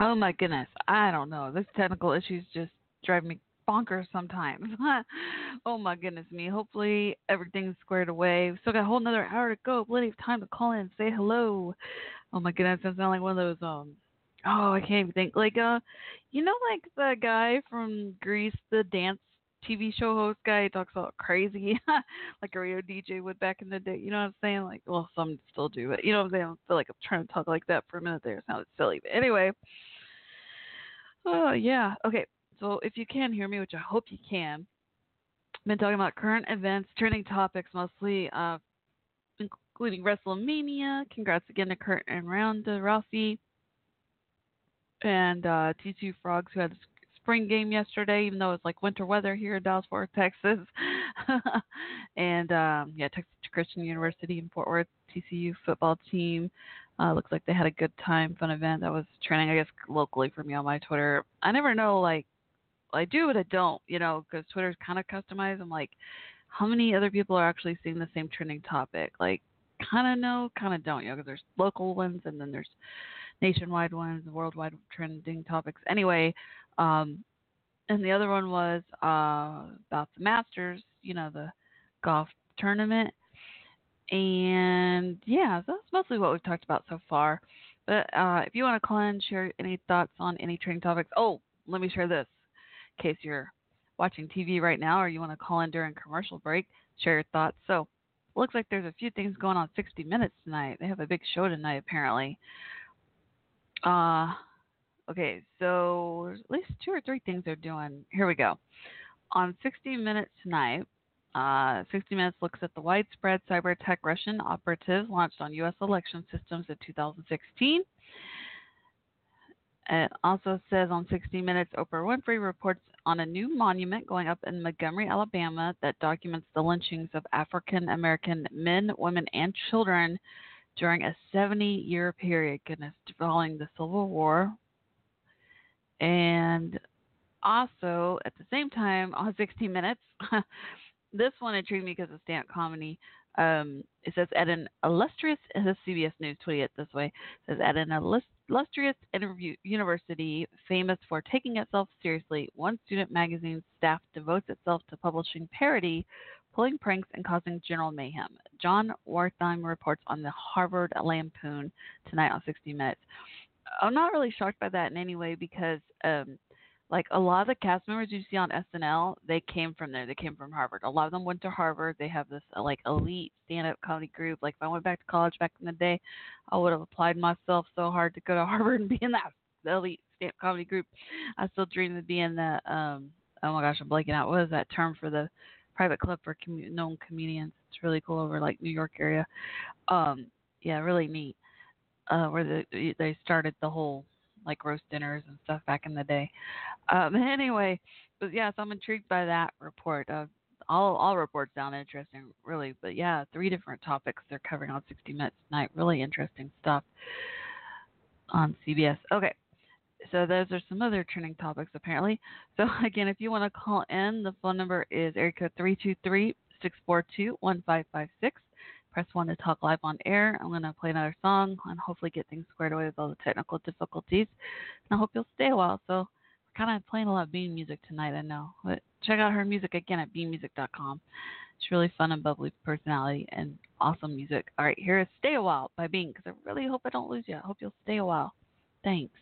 Oh my goodness. I don't know. This technical issues just drive me bonkers sometimes. oh my goodness me. Hopefully everything's squared away. We've still got a whole another hour to go. Plenty of time to call in and say hello. Oh my goodness, I sound like one of those um oh I can't even think like uh you know like the guy from Grease, the dance TV show host guy he talks about crazy like a radio DJ would back in the day. You know what I'm saying? Like well some still do, but you know what I'm saying? I feel like I'm trying to talk like that for a minute there. It sounded silly. But anyway. Oh yeah. Okay. So if you can hear me, which I hope you can, I've been talking about current events, trending topics mostly, uh, including WrestleMania. Congrats again to Kurt and Ronda Rousey and uh, TCU Frogs who had a spring game yesterday, even though it's like winter weather here in Dallas, Fort Worth, Texas. and um, yeah, Texas Christian University in Fort Worth TCU football team. Uh, looks like they had a good time, fun event that was trending, I guess, locally for me on my Twitter. I never know, like, I do, but I don't, you know, because Twitter's kind of customized. I'm like, how many other people are actually seeing the same trending topic? Like, kind of know, kind of don't, you know, because there's local ones and then there's nationwide ones, worldwide trending topics. Anyway, um, and the other one was uh, about the Masters, you know, the golf tournament. And yeah, that's mostly what we've talked about so far. But uh, if you want to call in, share any thoughts on any trending topics. Oh, let me share this in case you're watching TV right now or you want to call in during commercial break, share your thoughts. So, looks like there's a few things going on 60 Minutes tonight. They have a big show tonight, apparently. Uh, okay, so at least two or three things they're doing. Here we go. On 60 Minutes tonight, uh, 60 Minutes looks at the widespread cyber attack Russian operatives launched on U.S. election systems in 2016. It also says on 60 Minutes, Oprah Winfrey reports on a new monument going up in Montgomery, Alabama, that documents the lynchings of African American men, women, and children during a 70 year period, goodness, following the Civil War. And also, at the same time, on 60 Minutes, this one intrigued me because of stand comedy. Um, it says at an illustrious, CBS News tweeted it this way. It says at an illustrious interview university famous for taking itself seriously, one student magazine staff devotes itself to publishing parody, pulling pranks, and causing general mayhem. Jon Wertheim reports on the Harvard Lampoon tonight on 60 Minutes. I'm not really shocked by that in any way because um, like a lot of the cast members you see on SNL, they came from there. They came from Harvard. A lot of them went to Harvard. They have this like elite stand-up comedy group. Like if I went back to college back in the day, I would have applied myself so hard to go to Harvard and be in that elite stand-up comedy group. I still dream of being the um oh my gosh, I'm blanking out. What is that term for the private club for com- known comedians? It's really cool over like New York area. Um, yeah, really neat. Uh, where the, they started the whole like roast dinners and stuff back in the day. Um, anyway, but yeah, so I'm intrigued by that report. Uh, all all reports sound interesting, really. But yeah, three different topics they're covering on 60 Minutes tonight. Really interesting stuff on CBS. Okay, so those are some other trending topics apparently. So again, if you want to call in, the phone number is area code 323 642 1556 press one to talk live on air. I'm going to play another song and hopefully get things squared away with all the technical difficulties. And I hope you'll stay a while. So we're kind of playing a lot of Bean music tonight, I know. But check out her music again at beanmusic.com. It's really fun and bubbly personality and awesome music. All right, here is Stay a While by Bean because I really hope I don't lose you. I hope you'll stay a while. Thanks.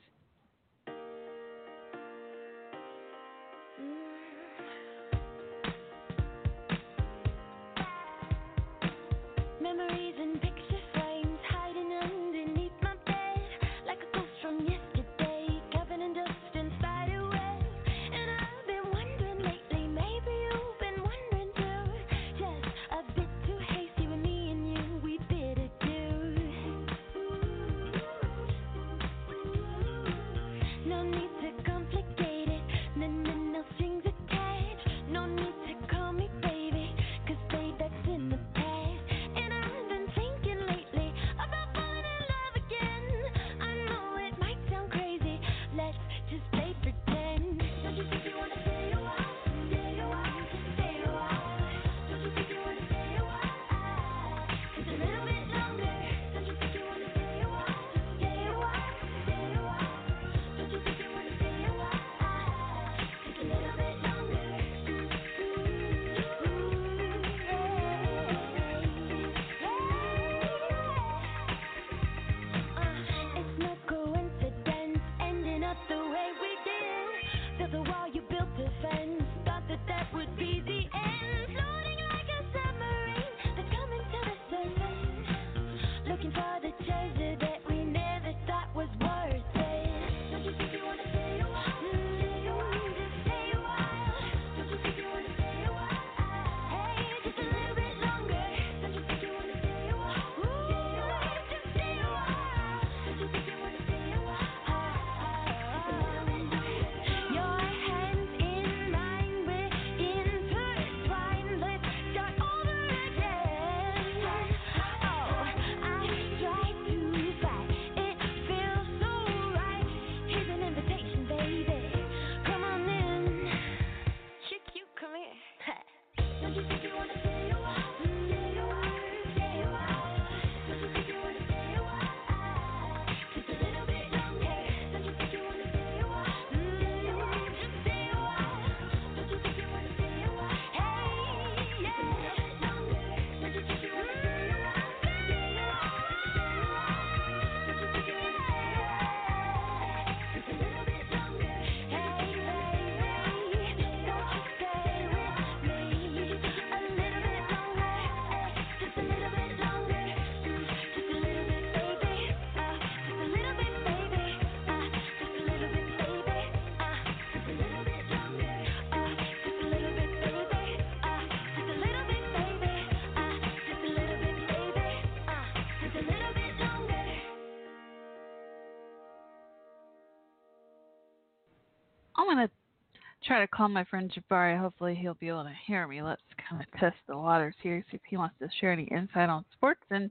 Try to call my friend Jabari. Hopefully he'll be able to hear me. Let's kind of test the waters here, see if he wants to share any insight on sports and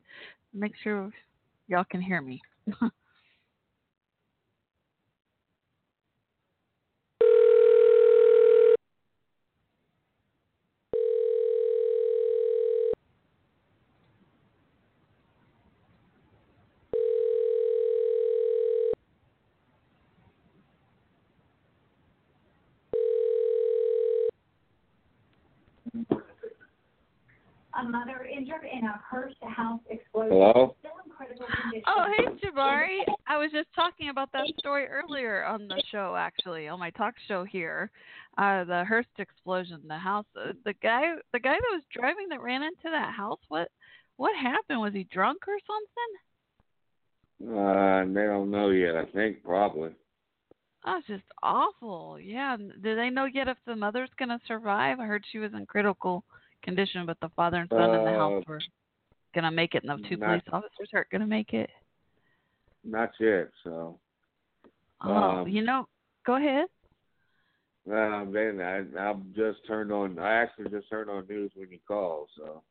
make sure y'all can hear me. A mother injured in a Hurst house explosion. Hello? Still in critical condition. Oh, hey, Jabari. I was just talking about that story earlier on the show, actually, on my talk show here. Uh, the Hurst explosion, the house, uh, the guy, the guy that was driving that ran into that house. What, what happened? Was he drunk or something? Uh, they don't know yet. I think probably. That's just awful. Yeah. Do they know yet if the mother's gonna survive? I heard she was in critical condition, but the father and son in the house Uh, were gonna make it, and the two not- police officers aren't gonna make it. Not yet. So. Oh, Um, you know, go ahead. Uh, then I I just turned on. I actually just turned on news when you called. So.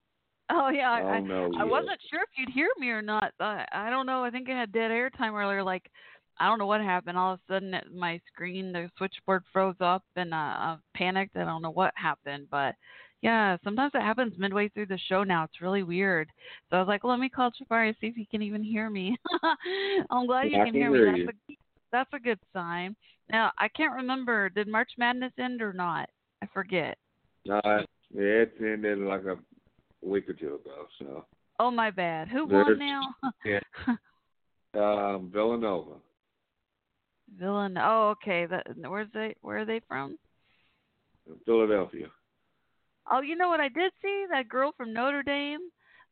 Oh yeah, I I, I wasn't sure if you'd hear me or not. I, I don't know. I think I had dead air time earlier. Like, I don't know what happened. All of a sudden, my screen, the switchboard froze up, and uh, I panicked. I don't know what happened, but yeah, sometimes it happens midway through the show. Now it's really weird. So I was like, let me call Jabari see if he can even hear me. I'm glad you can can hear me. That's a that's a good sign. Now I can't remember. Did March Madness end or not? I forget. Uh, yeah, it ended like a week or two ago. So. Oh my bad. Who There's- won now? Yeah. Um, Villanova. Villain. Oh, okay. That where's they? Where are they from? Philadelphia. Oh, you know what I did see? That girl from Notre Dame.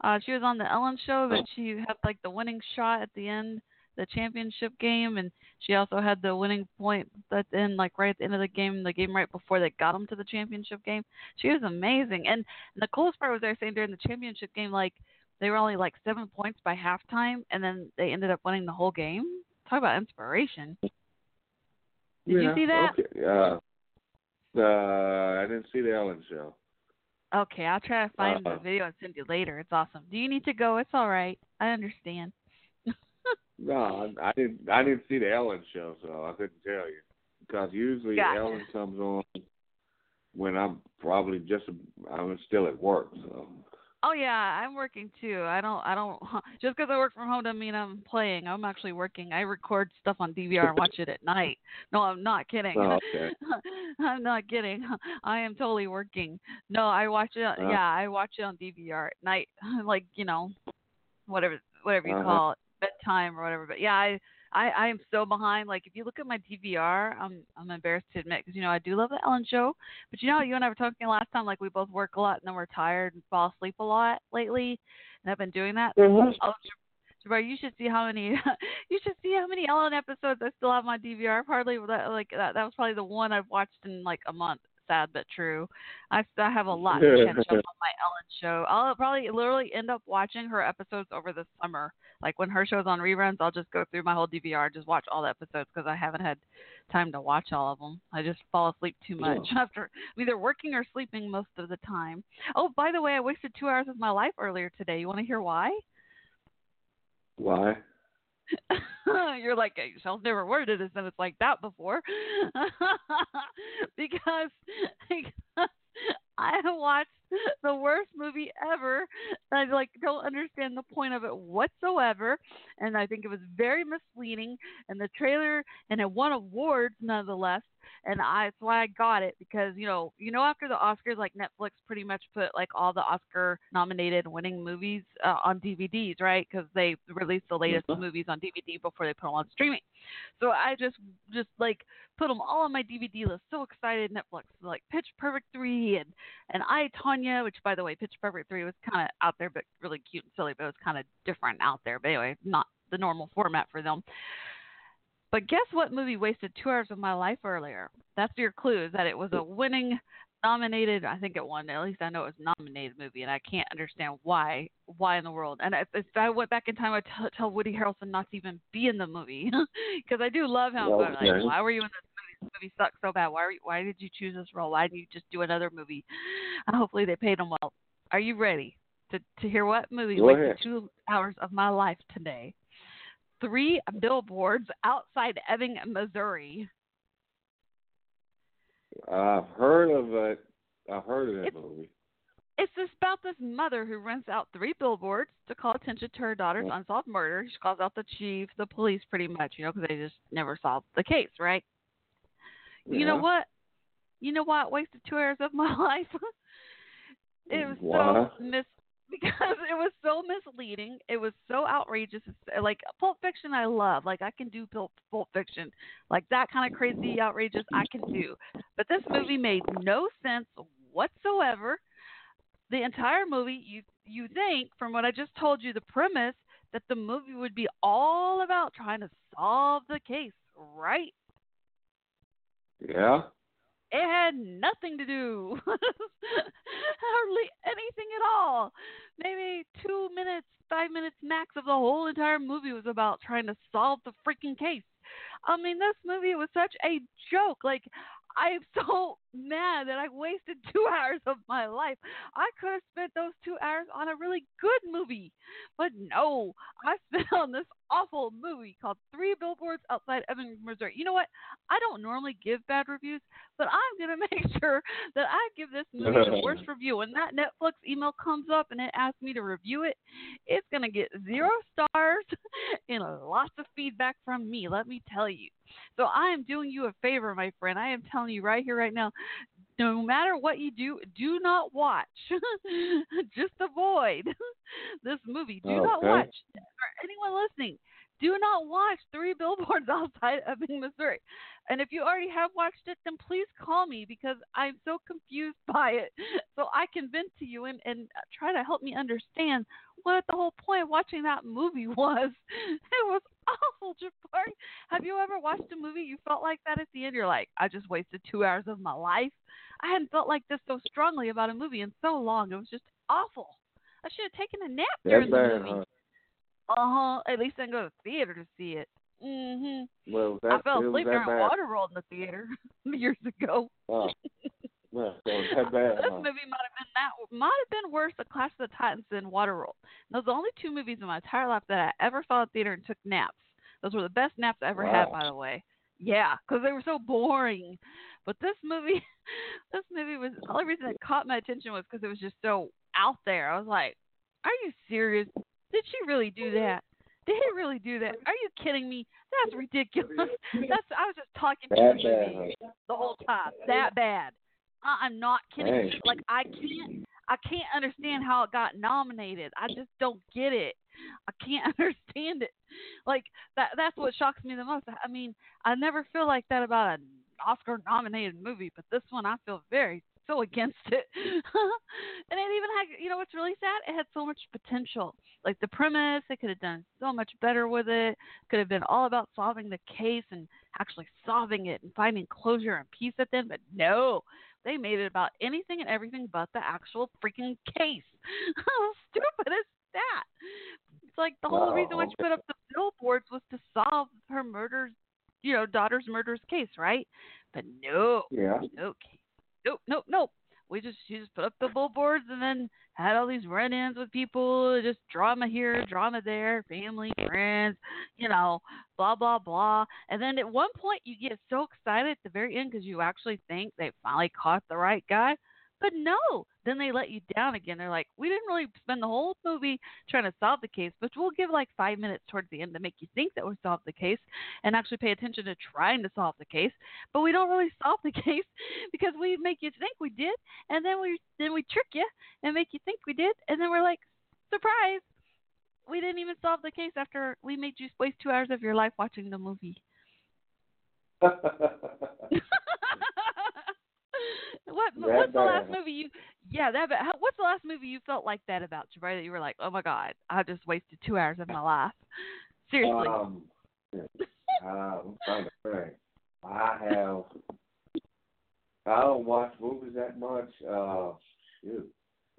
Uh, she was on the Ellen show, but she had like the winning shot at the end, the championship game, and she also had the winning point at the end, like right at the end of the game, the game right before they got them to the championship game. She was amazing, and, and the coolest part was they were saying during the championship game, like they were only like seven points by halftime, and then they ended up winning the whole game. Talk about inspiration. Did you Yeah, see that? Okay. Uh, uh, I didn't see the Ellen show. Okay, I'll try to find Uh, the video and send you later. It's awesome. Do you need to go? It's all right. I understand. No, I, I didn't. I didn't see the Ellen show, so I couldn't tell you. Because usually Gotcha. Ellen comes on when I'm probably just I'm still at work. So Oh yeah, I'm working too. I don't. I don't. Just because I work from home doesn't mean I'm playing. I'm actually working. I record stuff on DVR and watch it at night. No, I'm not kidding. Oh, okay. I'm not kidding. I am totally working. No, I watch it. Uh. yeah, I watch it on DVR at night, like you know, whatever whatever you Uh-huh. call it, bedtime or whatever. But yeah, I I I am so behind. Like if you look at my DVR, I'm I'm embarrassed to admit because you know I do love the Ellen Show, but you know you and I were talking last time. Like we both work a lot and then we're tired and fall asleep a lot lately, and I've been doing that. Mhm. Oh, Jabari, you should see how many you should see how many Ellen episodes I still have on my DVR. Hardly that like that. That was probably the one I've watched in like a month. Sad but true. I still have a lot to catch up on my Ellen show. I'll probably literally end up watching her episodes over the summer. Like when her show's on reruns, I'll just go through my whole DVR, just watch all the episodes because I haven't had time to watch all of them. I just fall asleep too much after I'm either working or sleeping most of the time. Oh, by the way, I wasted two hours of my life earlier today. You want to hear why? why? You're like, Michelle's never worded a sentence like that before. because, because I watched the worst movie ever. And I like don't understand the point of it whatsoever. And I think it was very misleading. And the trailer and it won awards nonetheless. And I that's why I got it because you know you know after the Oscars like Netflix pretty much put like all the Oscar nominated winning movies uh, on DVDs right because they release the latest Mhm. movies on DVD before they put them on streaming. So I just just like put them all on my DVD list. So excited Netflix like Pitch Perfect three and and I Tonya, which by the way Pitch Perfect three was kind of out there but really cute and silly, but it was kind of different out there. But anyway, not the normal format for them. But guess what movie wasted two hours of my life earlier? That's your clue, is that it was a winning nominated I think it won, at least I know it was a nominated movie and I can't understand why why in the world. And if, if I went back in time I'd t- tell Woody Harrelson not to even be in the movie because I do love him, but I'm like, why were you in this movie? Sucks so bad. Why are you, why did you choose this role? Why didn't you just do another movie? Hopefully they paid him well. Are you ready to to hear what movie Go wasted ahead. two hours of my life today? Three billboards outside Ebbing, Missouri. I've heard of it. I've heard of that It's- movie. It's just about this mother who rents out three billboards to call attention to her daughter's unsolved murder. She calls out the chief, the police, pretty much, you know, because they just never solved the case, right? You know what? You know why it wasted two hours of my life? it was Why? so mis because it was so misleading. It was so outrageous. It's, uh, like Pulp Fiction, I love. Like I can do Pulp Pulp Fiction, like that kind of crazy outrageous I can do. But this movie made no sense whatsoever. The entire movie, you you think from what I just told you, the premise that the movie would be all about trying to solve the case, right? Yeah. It had nothing to do, hardly anything at all. Maybe two minutes, five minutes max of the whole entire movie was about trying to solve the freaking case. I mean, this movie was such a joke. Like, I'm so mad that I wasted two hours of my life. I could have spent those two hours on a really good movie, but no, I spent on this awful movie called Three Billboards Outside Ebbing, Missouri. You know what? I don't normally give bad reviews, but I'm gonna make sure that I give this movie the worst review. When that Netflix email comes up and it asks me to review it, it's gonna get zero stars and lots of feedback from me. Let me tell you. So I am doing you a favor, my friend. I am telling you right here, right now. No matter what you do, do not watch. Just avoid this movie. Do not watch. For anyone listening, do not watch Three Billboards Outside Ebbing, Missouri. And if you already have watched it, then please call me because I'm so confused by it. So I can vent to you and, and try to help me understand what the whole point of watching that movie was. It was awful, Jabari. Have you ever watched a movie you felt like that at the end? You're like, I just wasted two hours of my life. I hadn't felt like this so strongly about a movie in so long. It was just awful. I should have taken a nap during the movie. Uh huh. At least I didn't go to the theater to see it. Mm Mhm. Well, that I fell asleep during bad. Waterworld in the theater years ago. Oh. Well, so it was that bad, this huh? movie might have been that might have been worse than Clash of the Titans than Waterworld. Those are the only two movies in my entire life that I ever saw in theater and took naps. Those were the best naps I ever had, by the way. Yeah, because they were so boring. But this movie, this movie was the only reason it caught my attention was because it was just so out there. I was like, "Are you serious? Did she really do that? Did he really do that? Are you kidding me? That's ridiculous. That's I was just talking to That bad, movie huh? the whole time. That bad. I'm not kidding. You. Like I can't, I can't understand how it got nominated. I just don't get it. I can't understand it. Like that. That's what shocks me the most. I mean, I never feel like that about an Oscar-nominated movie, but this one I feel very so against it. and it even had, you know, what's really sad? It had so much potential. Like the premise, they could have done so much better with it. Could have been all about solving the case and actually solving it and finding closure and peace at the end. But no, they made it about anything and everything but the actual freaking case. How stupid is that? It's like the whole reason why she put up the billboards was to solve her murder's, you know, daughter's murder's case, right? But no, Yeah. nope, nope, nope, nope. We just she just put up the billboards and then had all these run-ins with people, just drama here, drama there, family, friends, you know, blah blah blah. And then at one point you get so excited at the very end because you actually think they finally caught the right guy. But no, then they let you down again. They're like, we didn't really spend the whole movie trying to solve the case, but we'll give like five minutes towards the end to make you think that we solved the case and actually pay attention to trying to solve the case. But we don't really solve the case because we make you think we did, and then we then we trick you and make you think we did, and then we're like, surprise, we didn't even solve the case after we made you waste two hours of your life watching the movie. what That what's the last movie you yeah that bad. What's the last movie you felt like that about Jabari that you were like oh my god I just wasted two hours of my life seriously Um, uh, I'm trying to think. I have. I don't watch movies that much. Uh, shoot.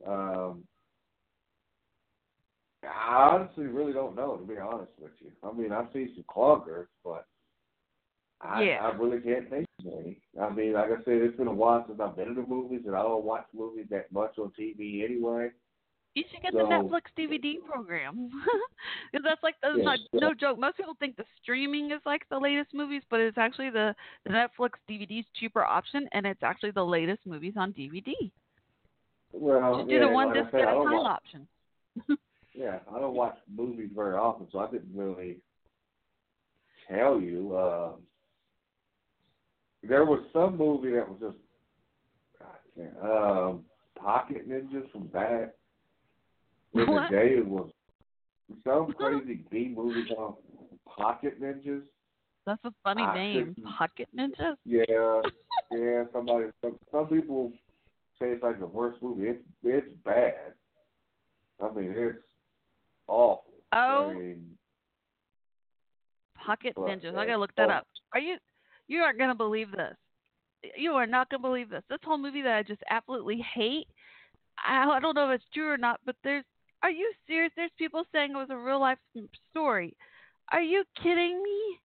Um, I honestly really don't know, to be honest with you. I mean, I see some cloggers, but I, Yeah. I really can't think of any. I mean, like I said, it's been a while since I've been to the movies, and I don't watch movies that much on TV anyway. You should get So- the Netflix DVD program because that's like that's Yeah, not no joke. Most people think the streaming is like the latest movies, but it's actually the the Netflix DVD's cheaper option, and it's actually the latest movies on DVD. Well, Just do yeah, the one like disc at a time watch, option. Yeah, I don't watch movies very often, so I didn't really tell you. Um, there was some movie that was just um, Pocket Ninjas from back in the day. It was some crazy B movie called Pocket Ninjas. That's a funny I name, Pocket Ninjas. Yeah, yeah. Somebody, some, some people say it's like the worst movie. It's it's bad. I mean, it's awful. Oh. I mean, Pocket Well, Ninjas. I gotta look that oh. up. Are you? You aren't gonna believe this. You are not gonna believe this. This whole movie that I just absolutely hate. I, I don't know if it's true or not, but there's. Are you serious? There's people saying it was a real life story. Are you kidding me?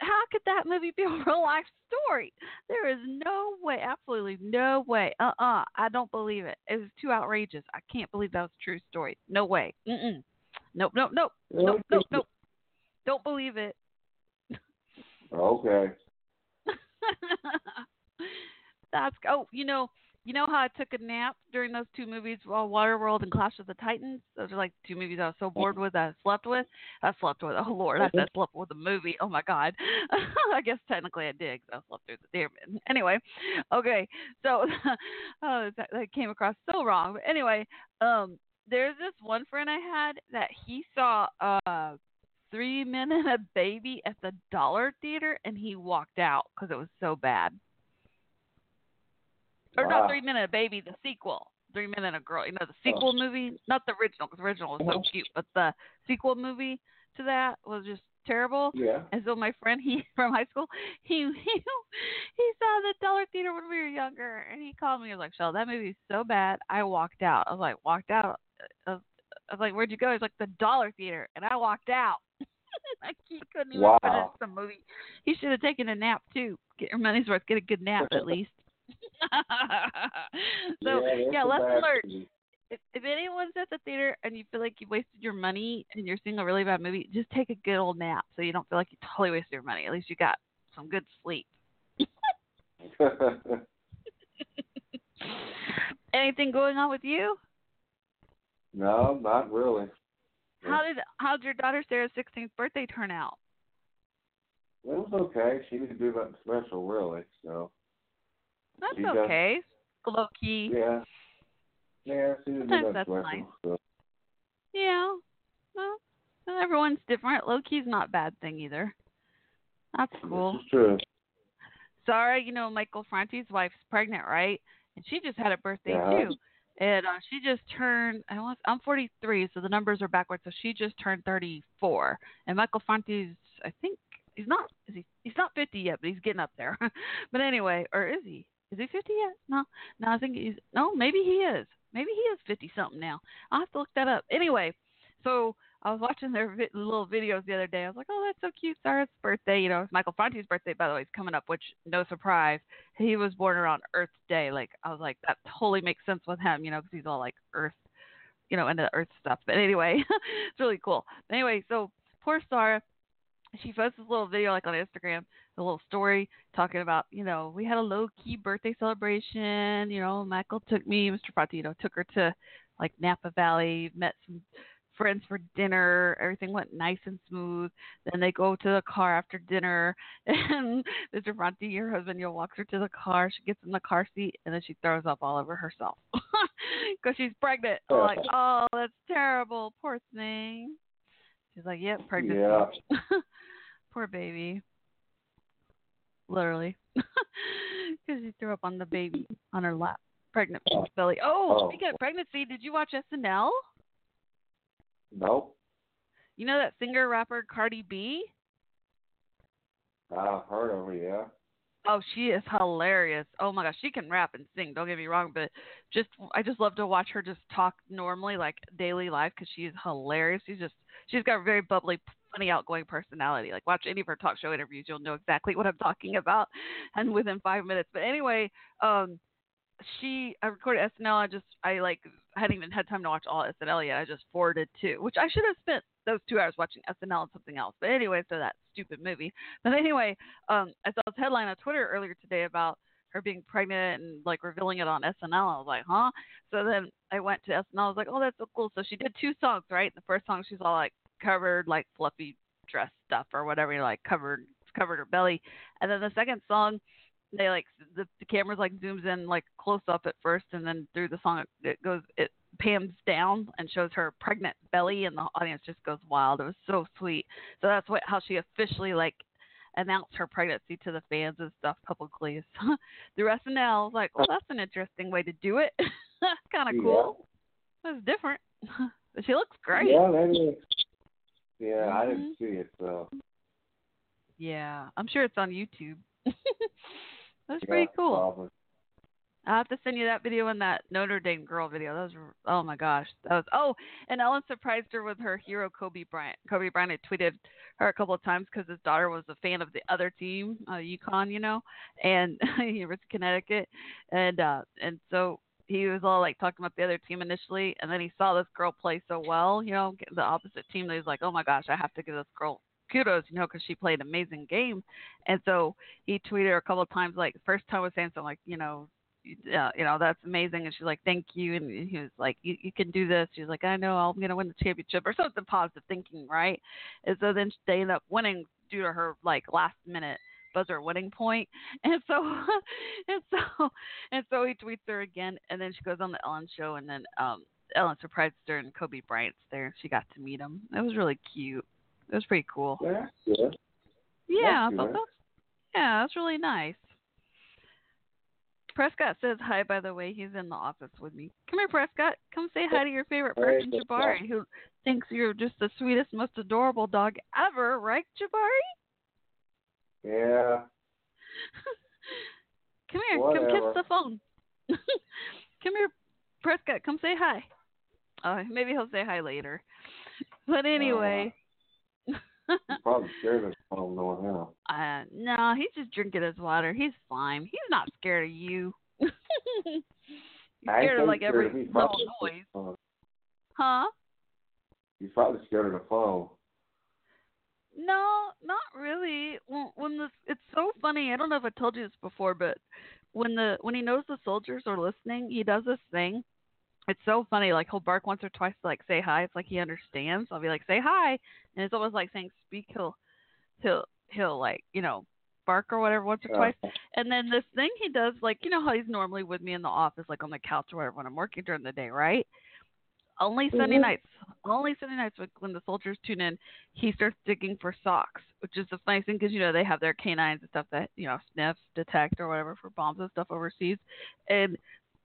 How could that movie be a real life story? There is no way, absolutely no way. Uh uh I don't believe it. It was too outrageous. I can't believe that was a true story. No way. Mm mm. Nope, nope, nope. Nope, nope, nope. Don't believe it. okay. That's oh, you know, you know how I took a nap during those two movies, uh, Waterworld and Clash of the Titans. Those are like two movies I was so bored with I slept with. I slept with. Oh Lord, I said slept with a movie. Oh my God. I guess technically I did 'cause I slept through the it. Anyway, okay, so oh, that, that came across so wrong. But anyway, um, there's this one friend I had that he saw uh Three Men and a Baby at the Dollar Theater, and he walked out because it was so bad. Or Wow. not Three Men and a Baby, the sequel. Three Men and a Girl. You know the oh. sequel movie, not the original, because the original was so cute, but the sequel movie to that was just terrible. Yeah. And so my friend, he from high school, he he he saw the Dollar Theater when we were younger, and he called me. He was like, "Shell, that movie's so bad, I walked out." I was like, "Walked out?" I was, I was like, "Where'd you go?" He's like, "The Dollar Theater," and I walked out. like he couldn't even Wow. finish the movie. He should have taken a nap too. Get your money's worth. Get a good nap at least. so yeah, yeah, lesson learned if, if anyone's at the theater and you feel like you wasted your money and you're seeing a really bad movie, just take a good old nap so you don't feel like you totally wasted your money. At least you got some good sleep. Anything going on with you? No, not really. How did how'd your daughter Sarah's 16th birthday turn out? It was okay. She didn't do nothing special, really. So That's She okay. Low key. yeah, yeah, she didn't do nothing that's special. nice. So. Yeah. Well, everyone's different. Low key's not a bad thing either. That's cool. This is true. Sarah, you know Michael Franti's wife's pregnant, right? And she just had a birthday Yeah. too. And uh, she just turned. I want. I'm 43, so the numbers are backwards. So she just turned 34. And Michael Franti's, I think he's not. Is he? He's not 50 yet, but he's getting up there. but anyway, or is he? Is he 50 yet? No. No, I think he's. No, maybe he is. Maybe he is 50 something now. I'll have to look that up. Anyway, so I was watching their vi- little videos the other day. I was like, oh, that's so cute. Sarah's birthday. You know, it's Michael Franti's birthday, by the way, is coming up, which no surprise. He was born around Earth Day. Like, I was like, that totally makes sense with him, you know, because he's all like Earth, you know, into Earth stuff. But anyway, it's really cool. But anyway, so poor Sarah, she posts this little video like on Instagram, a little story talking about, you know, we had a low key birthday celebration. You know, Michael took me, Mr. Franti, you know, took her to like Napa Valley, met some friends for dinner. Everything went nice and smooth. Then they go to the car after dinner, and Mr. Franti, your husband, you know, walks her to the car. She gets in the car seat, and then she throws up all over herself because she's pregnant. I'm like, oh, that's terrible. Poor thing. She's like, yep, pregnancy. Yeah. Poor baby. Literally. Because she threw up on the baby on her lap. Pregnant oh. belly. Oh, Oh. speaking of pregnancy, did you watch SNL? Nope. You know that singer rapper Cardi B? I've heard of her. Yeah. Oh, she is hilarious. Oh my gosh, she can rap and sing. Don't get me wrong, but just I just love to watch her just talk normally, like daily life, because she is hilarious. She's just she's got a very bubbly, funny, outgoing personality. Like watch any of her talk show interviews, you'll know exactly what I'm talking about, and within five minutes. But anyway, um, she I recorded SNL. I just I like hadn't even had time to watch all SNL yet. I just forwarded two, which I should have spent those two hours watching SNL and something else. But anyway, so that stupid movie. But anyway, um, I saw this headline on Twitter earlier today about her being pregnant and like revealing it on SNL. I was like, huh? So then I went to SNL. I was like, oh, that's so cool. So she did two songs, right? The first song she's all like covered like fluffy dress stuff or whatever, you know, like covered covered her belly, and then the second song they like the, the camera's like zooms in like close up at first and then through the song it, goes it pans down and shows her pregnant belly and the audience just goes wild. It was so sweet. So that's what how she officially like announced her pregnancy to the fans and stuff publicly. So, through snl I was like well that's an interesting way to do it. Kind of cool. It was different. But she looks great. Yeah, that is. Yeah, I Mm-hmm. didn't see it. So. Yeah i'm sure it's on youtube that's yeah, pretty cool probably. I'll have to send you that video and that Notre Dame girl video. That was oh my gosh, that was oh, and Ellen surprised her with her hero Kobe Bryant. Kobe Bryant had tweeted her a couple of times because his daughter was a fan of the other team, uh, UConn, you know, and University of Connecticut, and uh, and so he was all like talking about the other team initially, and then he saw this girl play so well, you know, the opposite team. And he was like, oh my gosh, I have to give this girl kudos, you know, because she played an amazing game. And so he tweeted her a couple of times, like first time was saying something like, you know, you know, that's amazing. And she's like, thank you. And he was like, you, you can do this. She's like, I know I'm going to win the championship or something positive thinking, right? And so then they end up winning due to her like last minute buzzer winning point. And so, and so, and so he tweets her again. And then she goes on the Ellen show. And then, um, Ellen surprised her and Kobe Bryant's there. She got to meet him. It was really cute. It was pretty cool. Yeah, yeah. Yeah, That's good. yeah, that's really nice. Prescott says hi. By the way, he's in the office with me. Come here, Prescott. Come say hi to your favorite person. Jabari, who thinks you're just the sweetest, most adorable dog ever, right, Jabari? Yeah. Come here. Come Whatever. kiss the phone. come here, Prescott. Come say hi. Uh, maybe he'll say hi later. But anyway, He's probably scared of phone knowing how. uh, no, he's just drinking his water. He's fine. He's not scared of you. he's scared of like scared every. Little noise. scared of the. Huh? He's probably scared of the phone. No, not really. When, when the it's so funny. I don't know if I told you this before, but when the when he knows the soldiers are listening, he does this thing. It's so funny. Like he'll bark once or twice to like say hi. It's like he understands. I'll be like say hi, and it's almost like saying speak. He'll he'll he'll like you know bark or whatever once or Yeah. twice. And then this thing he does, like you know how he's normally with me in the office, like on the couch or whatever when I'm working during the day, right? Only Sunday Mhm. nights. Only Sunday nights when- when the soldiers tune in, he starts digging for socks, which is the funny thing because you know they have their canines and stuff that you know sniff, detect, or whatever for bombs and stuff overseas, and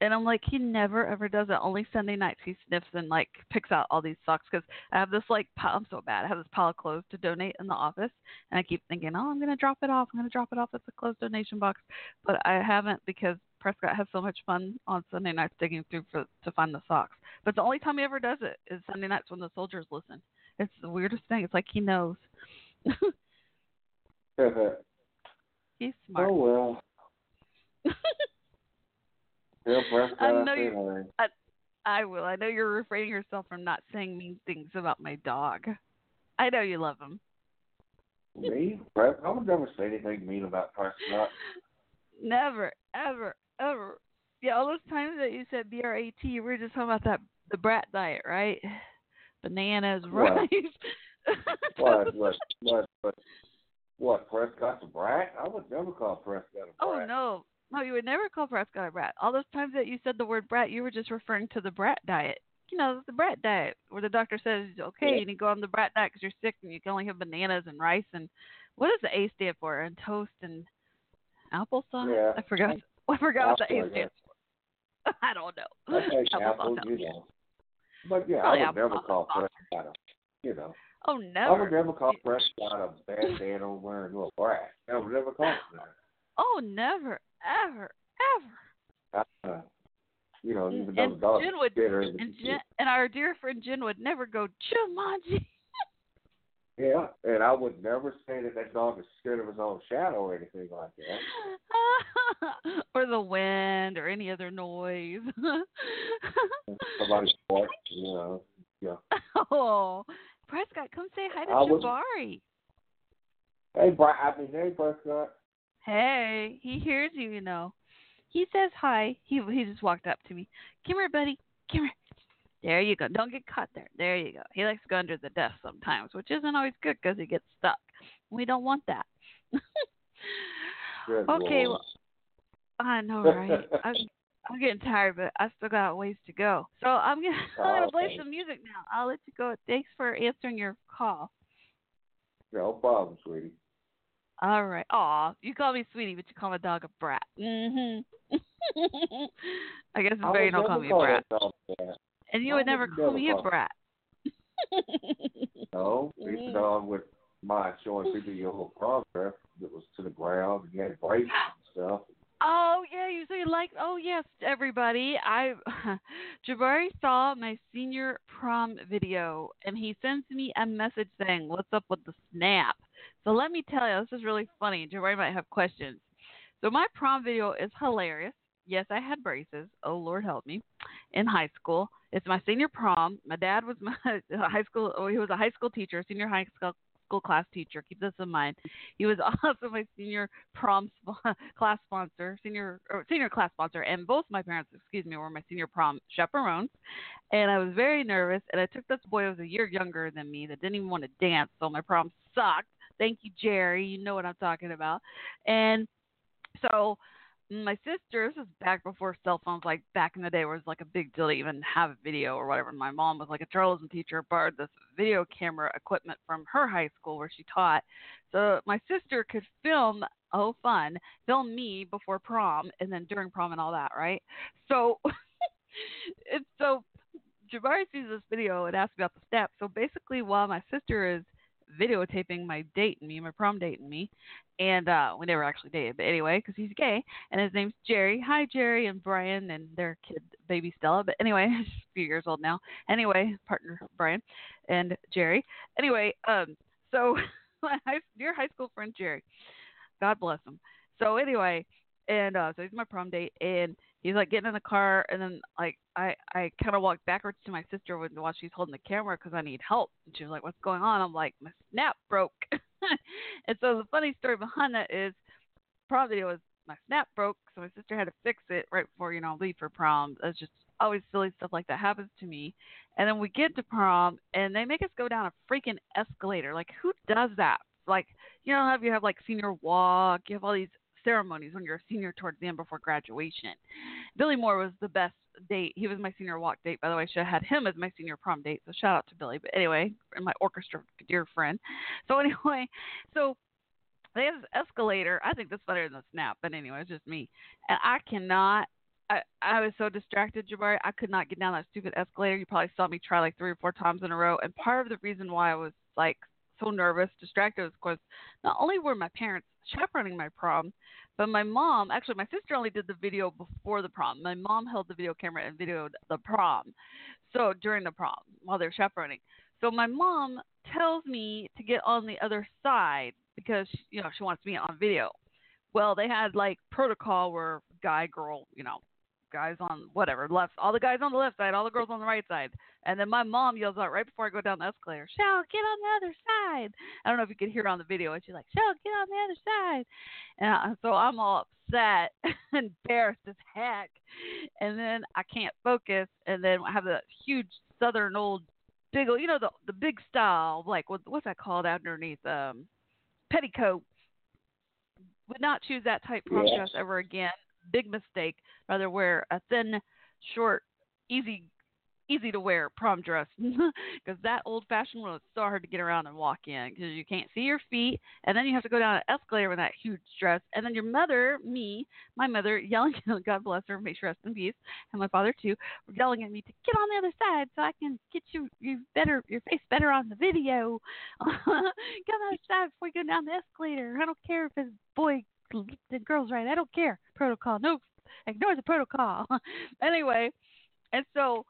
and I'm like he never ever does it. Only Sunday nights he sniffs and like picks out all these socks because I have this like pile, I'm so bad. I have this pile of clothes to donate in the office, and I keep thinking, oh, I'm gonna drop it off. I'm gonna drop it off at the clothes donation box, but I haven't because Prescott has so much fun on Sunday nights digging through for to find the socks. But the only time he ever does it is Sunday nights when the soldiers listen. It's the weirdest thing. It's like he knows. He's oh, smart. Oh well. I know you. I, I will. I know you're refraining yourself from not saying mean things about my dog. I know you love him. Me? Pres- I would never say anything mean about Prescott. Never, ever, ever. Yeah, all those times that you said B R A T, we were just talking about that the brat diet, right? Bananas, What? rice. What? What? What? What? What? Prescott's a brat? I would never call Prescott a oh, brat. Oh no, no, you would never call Prescott a brat. All those times that you said the word brat, you were just referring to the brat diet. You know, the brat diet, where the doctor says, okay, Yeah. you need to go on the brat diet because you're sick and you can only have bananas and rice and what does the A stand for? And toast and applesauce. Yeah. I forgot. I forgot what the A A I stands for. I don't know. I take Applesauce you know. But yeah, Probably I would never applesauce call is Prescott a, you know. Oh, no. I would never. never call Prescott a bad dad over wearing a brat. I would never call him that. Oh, never, ever, ever. Uh, you know, even though And the dog Jen would, and, Jen, and our dear friend Jen would never go Jumanji. Yeah, and I would never say that that dog is scared of his own shadow or anything like that. or the wind or any other noise. Somebody's fart, you know. Yeah. oh, Prescott, come say hi to I was- Jabari. Hey, Brian. I mean, hey, Prescott. Hey, he hears you, you know. He says hi. He he just walked up to me. Come here, buddy. Come here. There you go. Don't get caught there. There you go. He likes to go under the desk sometimes, which isn't always good because he gets stuck. We don't want that. Okay, well, I know, right? I'm I'm getting tired, but I still got ways to go. So I'm gonna I'm gonna play some music now. I'll let you go. Thanks for answering your call. No problem, sweetie. All right. Aw, you call me sweetie, but you call my dog a brat. Mhm. I guess it's I fair you don't call me a brat. And you I would never call me a brat. No, even though I would mind showing people your little progress that was to the ground and you had braces and stuff. Oh yeah, you say like oh yes, everybody. I Jabari saw my senior prom video and he sends me a message saying, What's up with the snap? So let me tell you, this is really funny. Jabari might have questions. So my prom video is hilarious. Yes, I had braces. Oh Lord help me. In high school. It's my senior prom. My dad was my high school oh, he was a high school teacher, senior high school school class teacher. Keep this in mind. He was also my senior prom sp- class sponsor, senior or senior class sponsor, and both my parents, excuse me, were my senior prom chaperones. And I was very nervous, and I took this boy who was a year younger than me that didn't even want to dance, so my prom sucked. Thank you, Jerry. You know what I'm talking about. And so my sister, this is back before cell phones, like back in the day, where it was like a big deal to even have a video or whatever. My mom was like a journalism teacher, borrowed this video camera equipment from her high school where she taught. So my sister could film, oh fun, film me before prom and then during prom and all that, right? So it's so Jabari sees this video and asks about the steps. So basically, while my sister is videotaping my date and me, my prom date and me, and uh we never actually dated, but anyway, because he's gay and his name's Jerry. Hi, Jerry and Brian and their kid, baby Stella. But anyway, she's a few years old now. Anyway, partner Brian and Jerry. Anyway, um, so my high, dear high school friend Jerry, God bless him. So anyway, and uh so he's my prom date and he's like getting in the car and then like i i kind of walked backwards to my sister when while she's holding the camera because i need help and she was like what's going on? I'm like my snap broke. And so the funny story behind that is prom video was my snap broke so my sister had to fix it right before you know leave for prom. It's just always silly stuff like that happens to me. And then we get to prom and they make us go down a freaking escalator. Like who does that? Like you know how you have like senior walk you have all these ceremonies when you're a senior towards the end before graduation. Billy Moore was the best date. He was my senior walk date, by the way. I should have had him as my senior prom date. So shout out to Billy. But anyway, and my orchestra dear friend. So anyway, so they have this escalator. I think that's better than the snap, but anyway, it's just me. And I cannot. I, I was so distracted, Jabari. I could not get down that stupid escalator. You probably saw me try like three or four times in a row. And part of the reason why I was like so nervous, distracted, was because not only were my parents chaperoning my prom, but my mom, actually, my sister only did the video before the prom. My mom held the video camera and videoed the prom. So during the prom, while they're chaperoning. So my mom tells me to get on the other side because you know she wants me on video. Well, they had like protocol where guy, girl, you know, guys on whatever left, all the guys on the left side, all the girls on the right side, and then my mom yells out right before I go down the escalator, "Shell, get on the other side!" I don't know if you could hear it on the video, and she's like, "Shell, get on the other side," and I, so I'm all upset, and embarrassed as heck, and then I can't focus, and then I have a huge southern old big, you know, the the big style, like what what's that called underneath um petticoat. Would not choose that type prom Yeah. dress ever again. Big mistake. Rather wear a thin, short, easy, easy to wear prom dress because that old fashioned one is so hard to get around and walk in because you can't see your feet and then you have to go down an escalator with that huge dress and then your mother, me, my mother yelling, God bless her, may she rest in peace, and my father too, yelling at me to get on the other side so I can get you you better your face better on the video. get on the other side before you go down the escalator. I don't care if it's boy the girl's right. I don't care. Protocol. No, ignore the protocol. anyway, and so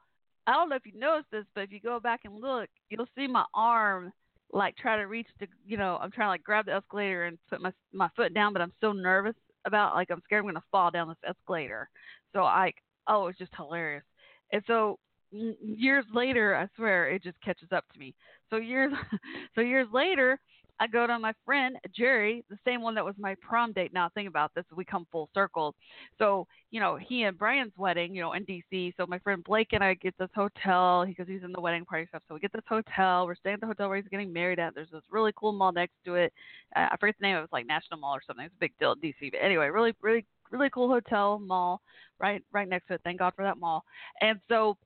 I don't know if you noticed this, but if you go back and look, you'll see my arm like try to reach the you know I'm trying to like grab the escalator and put my my foot down, but I'm so nervous about like I'm scared I'm gonna fall down this escalator. So I oh it's just hilarious. And so mm, years later, I swear it just catches up to me. So years so years later, I go to my friend Jerry, the same one that was my prom date. Now think about this, we come full circle. So, you know, he and Brian's wedding, you know, in DC. So my friend Blake and I get this hotel because he's in the wedding party stuff. So we get this hotel. We're staying at the hotel where he's getting married at. There's this really cool mall next to it. Uh, I forget the name. It was like National Mall or something. It's a big deal in DC. But anyway, really, really, really cool hotel mall right, right next to it. Thank God for that mall. And so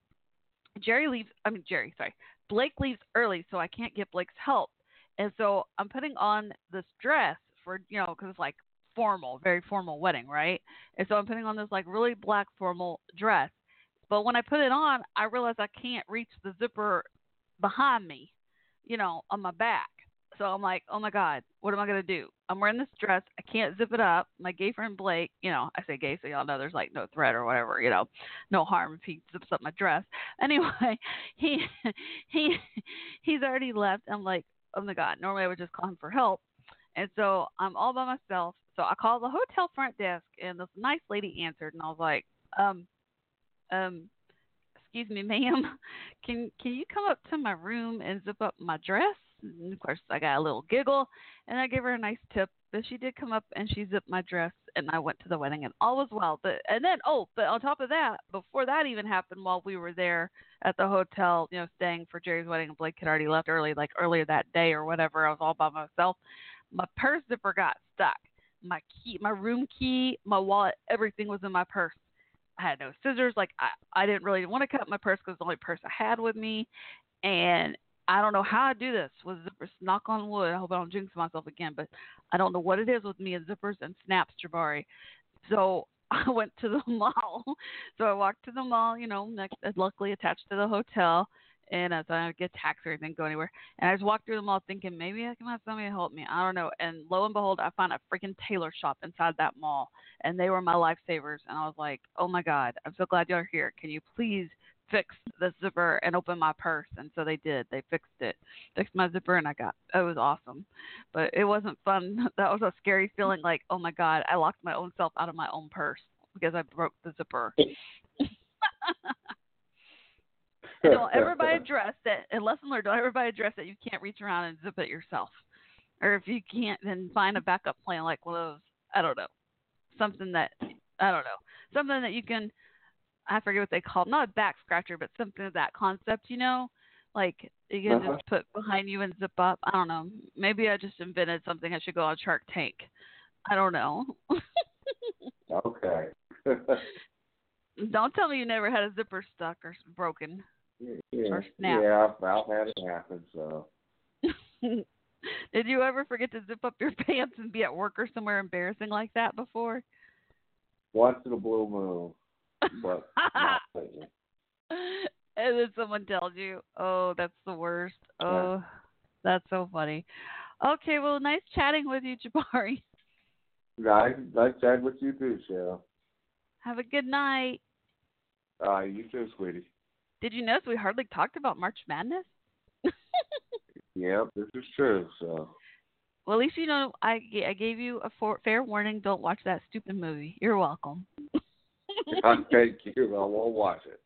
Jerry leaves. I mean Jerry, sorry. Blake leaves early, so I can't get Blake's help. And so I'm putting on this dress for, you know, because it's like formal, very formal wedding, right? And so I'm putting on this like really black formal dress. But when I put it on, I realize I can't reach the zipper behind me, you know, on my back. So I'm like, oh my God, what am I going to do? I'm wearing this dress. I can't zip it up. My gay friend Blake, you know, I say gay so y'all know there's like no threat or whatever, you know, no harm if he zips up my dress. Anyway, he he he's already left. I'm like, oh my God, normally I would just call him for help. And so I'm all by myself. So I called the hotel front desk and this nice lady answered and I was like, um, um, excuse me, ma'am, can can you come up to my room and zip up my dress? And of course, I got a little giggle, and I gave her a nice tip. But she did come up and she zipped my dress, and I went to the wedding, and all was well. But and then, oh, but on top of that, before that even happened, while we were there at the hotel, you know, staying for Jerry's wedding, and Blake had already left early, like earlier that day or whatever. I was all by myself. My purse zipper got stuck. My key, my room key, my wallet, everything was in my purse. I had no scissors. Like I, I didn't really want to cut my purse because the only purse I had with me, and I don't know how I do this with zippers. Knock on wood. I hope I don't jinx myself again, but I don't know what it is with me and zippers and snaps, Jabari. So I went to the mall. So I walked to the mall, you know, next, uh, luckily attached to the hotel, and I thought I'd get a taxi or anything, go anywhere. And I just walked through the mall thinking maybe I can have somebody help me. I don't know. And lo and behold, I found a freaking tailor shop inside that mall, and they were my lifesavers. And I was like, oh my god, I'm so glad you're here. Can you please fix the zipper and open my purse and so they did. They fixed it fixed my zipper and i got it was awesome. But it wasn't fun. That was a scary feeling like oh my god i locked my own self out of my own purse because i broke the zipper. Don't ever buy a dress that and lesson learned don't ever buy a dress that you can't reach around and zip it yourself. Or if you can't then find a backup plan like one of those i don't know something that i don't know something that you can I forget what they call it, not a back scratcher, but something of that concept, you know? Like you can Uh-huh. just put behind you and zip up. I don't know. Maybe I just invented something I should go on Shark Tank. I don't know. Okay. don't tell me you never had a zipper stuck or broken. yeah, Or snap. yeah, I've, I've had it happen. So Did you ever forget to zip up your pants and be at work or somewhere embarrassing like that before? once in a blue moon, but not and then someone tells you, "Oh, that's the worst." Oh, that's so funny. Okay, well, nice chatting with you, Jabari. Nice, nice chatting with you too, Cheryl. Have a good night. Uh, you too, sweetie. Did you notice we hardly talked about March Madness? Yep, this is true. So Well, at least you know I I gave you a for- fair warning. Don't watch that stupid movie. You're welcome. thank you. I won't watch it.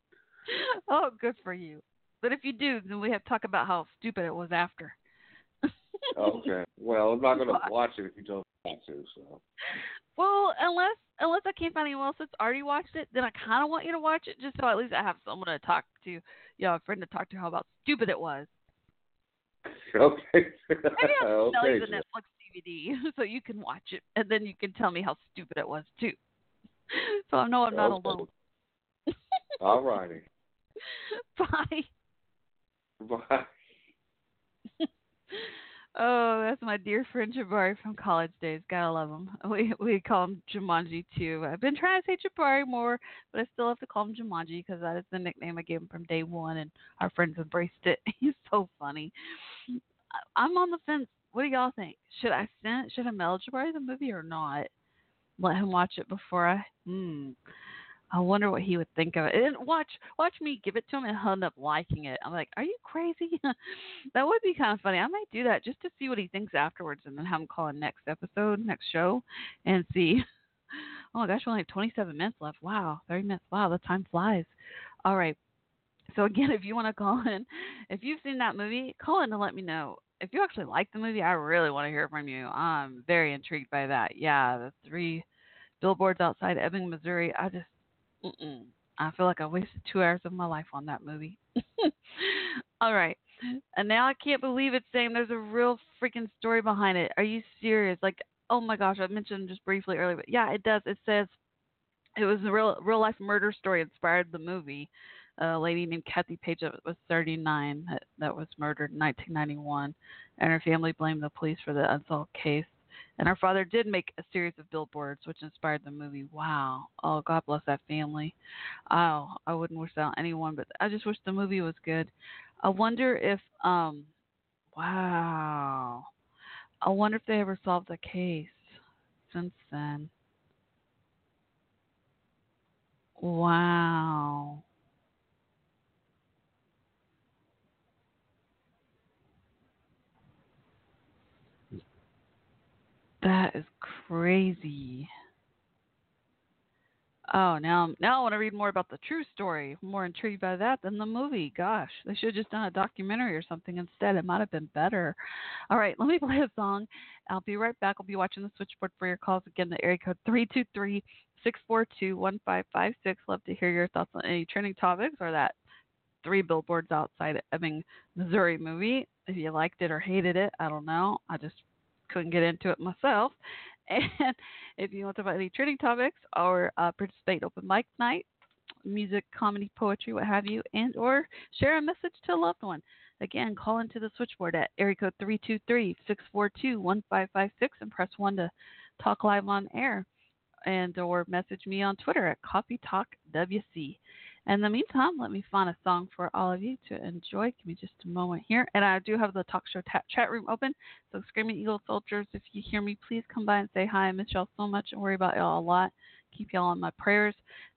oh, good for you. But if you do, then we have to talk about how stupid it was after. Okay. Well, I'm not gonna watch it if you don't want to. So Well, unless unless I can't find anyone else that's already watched it, then I kind of want you to watch it just so at least I have someone to talk to, you know, a friend to talk to how about stupid it was. okay. Maybe I'll sell you the Netflix DVD so you can watch it, and then you can tell me how stupid it was too. So I know I'm not Okay. alone. All righty. Bye. Bye. Oh, that's my dear friend Jabari from college days. Gotta love him. We we call him Jumanji too. I've been trying to say Jabari more, but I still have to call him Jumanji because that is the nickname I gave him from day one, and our friends embraced it. He's so funny. I'm on the fence. What do y'all think? Should I send? Should I mail Jabari the movie or not? Let him watch it before I. Hmm. I wonder what he would think of it. And watch watch me give it to him and he'll end up liking it. I'm like, Are you crazy? that would be kind of funny. I might do that just to see what he thinks afterwards and then have him call in next episode, next show and see. Oh my gosh, we only have twenty seven minutes left. Wow, thirty minutes. Wow, the time flies. All right. So again, if you want to call in, if you've seen that movie, call in and let me know. If you actually like the movie, I really want to hear from you. I'm very intrigued by that. Yeah, the three billboards outside Ebbing, Missouri. I just Mm-mm. I feel like I wasted two hours of my life on that movie. All right. And now I can't believe it's saying there's a real freaking story behind it. Are you serious? Like, oh my gosh, I mentioned just briefly earlier, but yeah, it does. It says it was a real real life murder story inspired the movie. A lady named Kathy Page that was 39 that, that was murdered in 1991, and her family blamed the police for the unsolved case. And her father did make a series of billboards, which inspired the movie. Wow. Oh, God bless that family. Oh, I wouldn't wish that on anyone, but I just wish the movie was good. I wonder if, um, wow. I wonder if they ever solved the case since then. Wow. That is crazy. Oh, now now I want to read more about the true story. I'm more intrigued by that than the movie. Gosh, they should have just done a documentary or something instead. It might have been better. All right, let me play a song. I'll be right back. I'll be watching the switchboard for your calls again. The area code three two three six four two one five five six. Love to hear your thoughts on any trending topics or that three billboards outside Ebbing, Missouri movie. If you liked it or hated it, I don't know. I just couldn't get into it myself. And if you want to talk about any trending topics or uh, participate open mic night, music, comedy, poetry, what have you, and or share a message to a loved one. Again, call into the switchboard at area code 323-642-1556 and press 1 to talk live on air and or message me on Twitter at Coffee Talk WC. In the meantime, let me find a song for all of you to enjoy. Give me just a moment here. And I do have the talk show chat room open. So, Screaming Eagle Soldiers, if you hear me, please come by and say hi. I miss y'all so much and worry about y'all a lot. Keep y'all in my prayers.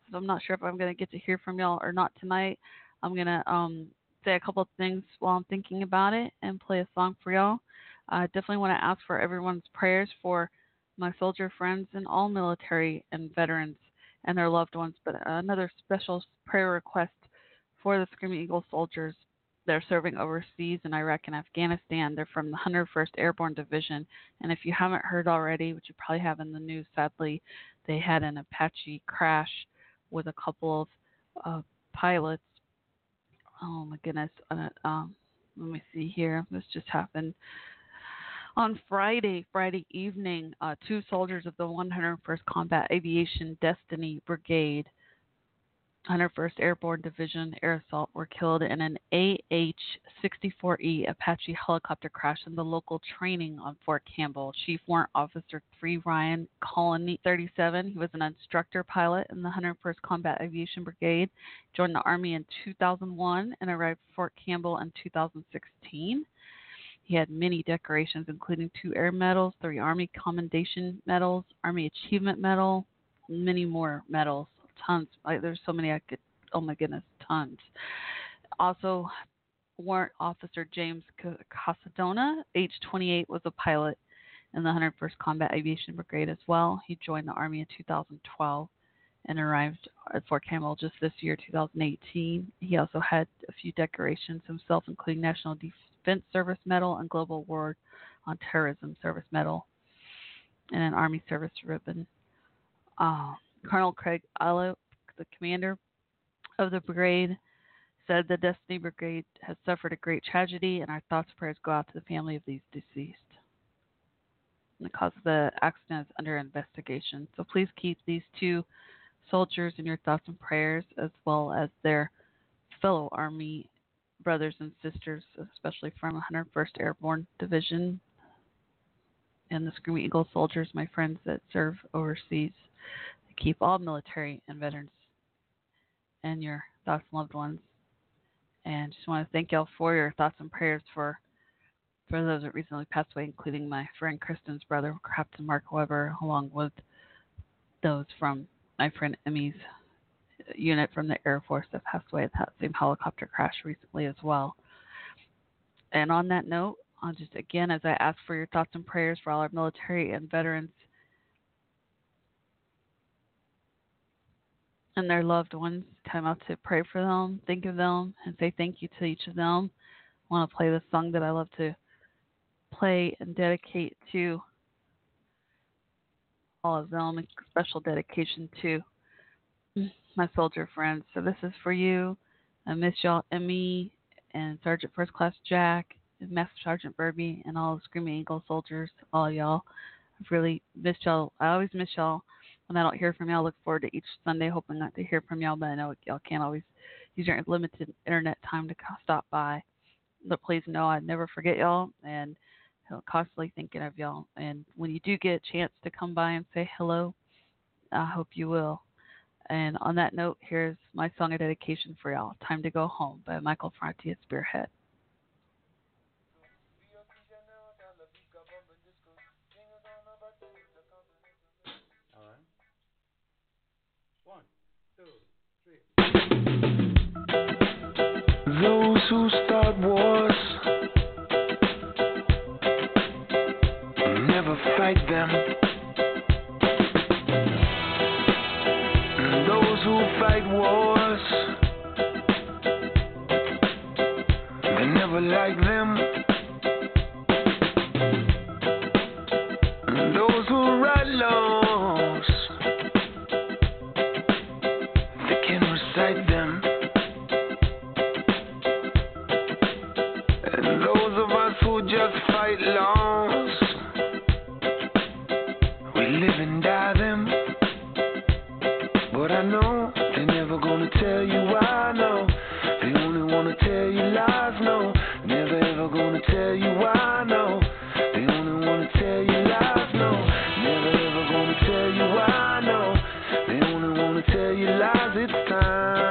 So, I'm not sure if I'm going to get to hear from y'all or not tonight. I'm going to um, say a couple of things while I'm thinking about it and play a song for y'all. I definitely want to ask for everyone's prayers for my soldier friends and all military and veterans and their loved ones. But another special prayer request for the Screaming Eagle soldiers. They're serving overseas in Iraq and Afghanistan. They're from the 101st Airborne Division. And if you haven't heard already, which you probably have in the news, sadly, they had an Apache crash with a couple of uh, pilots. Oh my goodness. Uh, um, let me see here. This just happened on Friday, Friday evening, uh, two soldiers of the 101st Combat Aviation Destiny Brigade, 101st Airborne Division Air Assault, were killed in an AH-64E Apache helicopter crash in the local training on Fort Campbell. Chief Warrant Officer 3 Ryan Connolly, 37, he was an instructor pilot in the 101st Combat Aviation Brigade, joined the Army in 2001 and arrived at Fort Campbell in 2016. He had many decorations, including two Air Medals, three Army Commendation Medals, Army Achievement Medal, many more medals. Tons. There's so many I could. Oh my goodness, tons. Also, Warrant Officer James Casadona, age 28, was a pilot in the 101st Combat Aviation Brigade as well. He joined the Army in 2012 and arrived at Fort Campbell just this year, 2018. He also had a few decorations himself, including National Defense Defense Service Medal and Global War on Terrorism Service Medal and an Army Service Ribbon. Uh, Colonel Craig Alia, the commander of the brigade, said the Destiny Brigade has suffered a great tragedy, and our thoughts and prayers go out to the family of these deceased. And the cause of the accident is under investigation. So please keep these two soldiers in your thoughts and prayers, as well as their fellow Army brothers and sisters, especially from 101st Airborne Division and the Screaming Eagle soldiers, my friends that serve overseas. Keep all military and veterans and your thoughts and loved ones. And just want to thank y'all for your thoughts and prayers for for those that recently passed away, including my friend Kristen's brother, Captain Mark Weber, along with those from my friend Emmy's unit from the Air Force that passed away at that same helicopter crash recently as well. And on that note, I'll just again, as I ask for your thoughts and prayers for all our military and veterans and their loved ones, time out to pray for them, think of them, and say thank you to each of them. I want to play the song that I love to play and dedicate to all of them, a special dedication to my soldier friends. So this is for you. I miss y'all, Emmy and Sergeant First Class Jack, and Master Sergeant Burby, and all the Screaming Eagle soldiers, all y'all. I've really missed y'all. I always miss y'all when I don't hear from y'all. I look forward to each Sunday, hoping not to hear from y'all, but I know y'all can't always use your limited internet time to stop by. But please know I never forget y'all, and constantly thinking of y'all. And when you do get a chance to come by and say hello, I hope you will. And on that note, here's my song of dedication for y'all Time to Go Home by Michael Franti at Spearhead. Those who start wars never fight them. Never like them. It's time.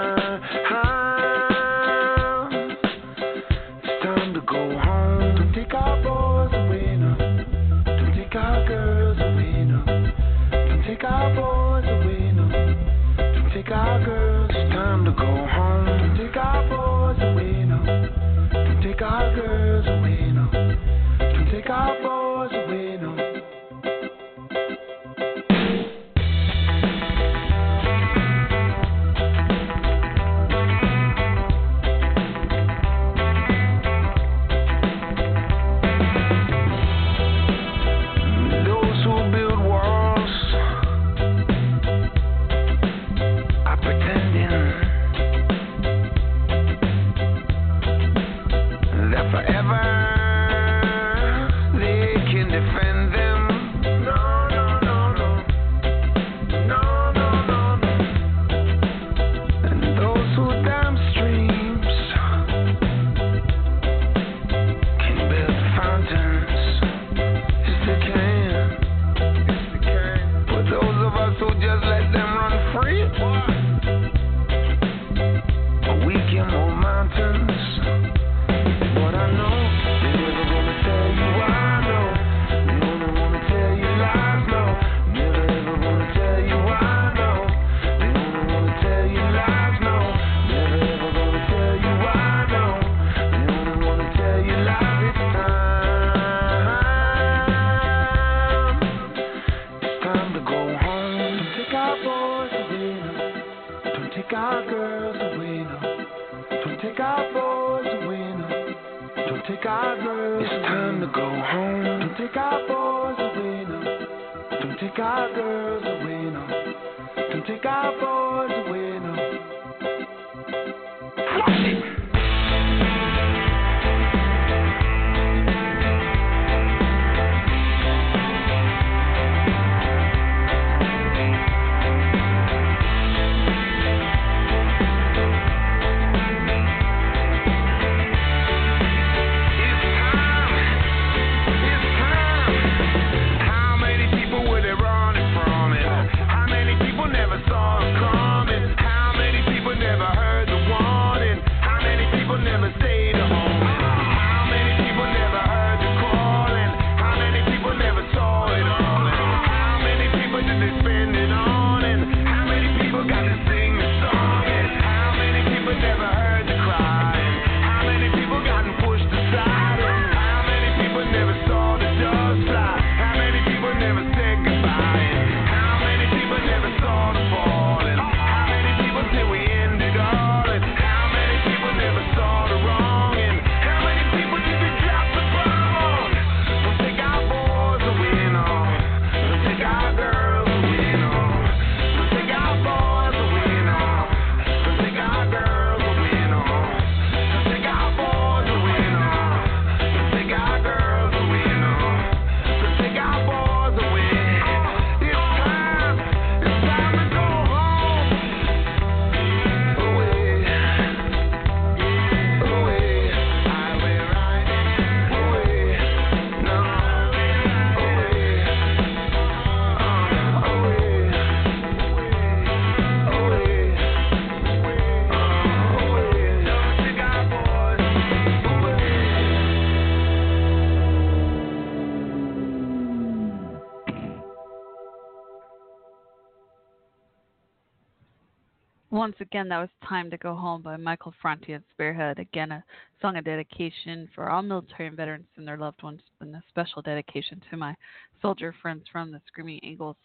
Once again, that was Time to Go Home by Michael Franti and Spearhead. Again, a song of dedication for all military and veterans and their loved ones, and a special dedication to my soldier friends from the Screaming Eagles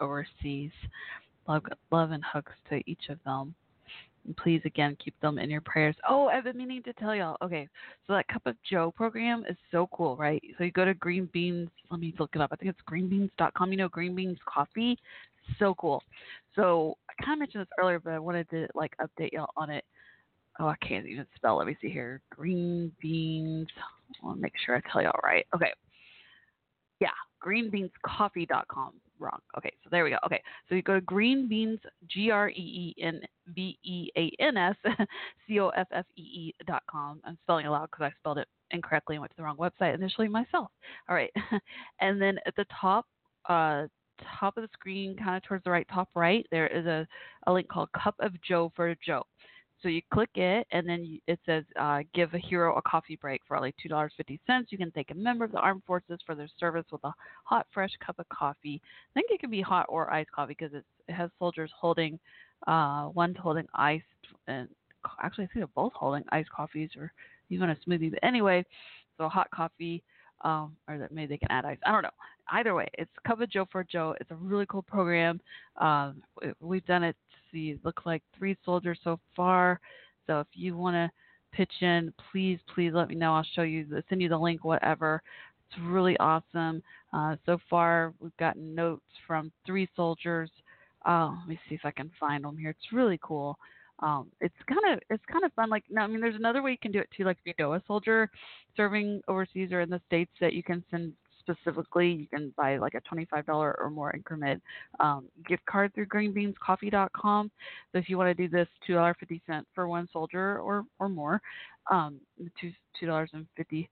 overseas. Love, love and hugs to each of them. And please, again, keep them in your prayers. Oh, I've been meaning to tell y'all. Okay, so that Cup of Joe program is so cool, right? So you go to Green Beans. Let me look it up. I think it's greenbeans.com. You know, Green Beans Coffee. So cool. So I kind of mentioned this earlier, but I wanted to like update y'all on it. Oh, I can't even spell. Let me see here. Green Beans. I want to make sure I tell y'all right. Okay. Yeah, greenbeanscoffee.com. Wrong. Okay, so there we go. Okay, so you go to Green Beans, G R E E N B E A N S C O F F E E dot com. I'm spelling it out because I spelled it incorrectly and went to the wrong website initially myself. All right, and then at the top, uh, top of the screen, kind of towards the right top right, there is a, a link called Cup of Joe for Joe. So you click it, and then it says uh, give a hero a coffee break for only two dollars fifty cents. You can thank a member of the armed forces for their service with a hot, fresh cup of coffee. I think it can be hot or iced coffee because it has soldiers holding, uh, one holding iced, and actually I think they're both holding iced coffees or even a smoothie. But anyway, so hot coffee, um, or that maybe they can add ice. I don't know. Either way, it's Cup Joe for Joe. It's a really cool program. Um, we've done it. See, it looks like three soldiers so far. So if you want to pitch in, please, please let me know. I'll show you, send you the link, whatever. It's really awesome. Uh, so far, we've gotten notes from three soldiers. Uh, let me see if I can find them here. It's really cool. Um, it's kind of it's kind of fun. Like, no, I mean, there's another way you can do it too. Like, if you know a soldier serving overseas or in the states that you can send specifically, you can buy like a $25 or more increment um, gift card through greenbeanscoffee.com. So if you want to do this $2.50 for one soldier or, or more, um, two, $2.50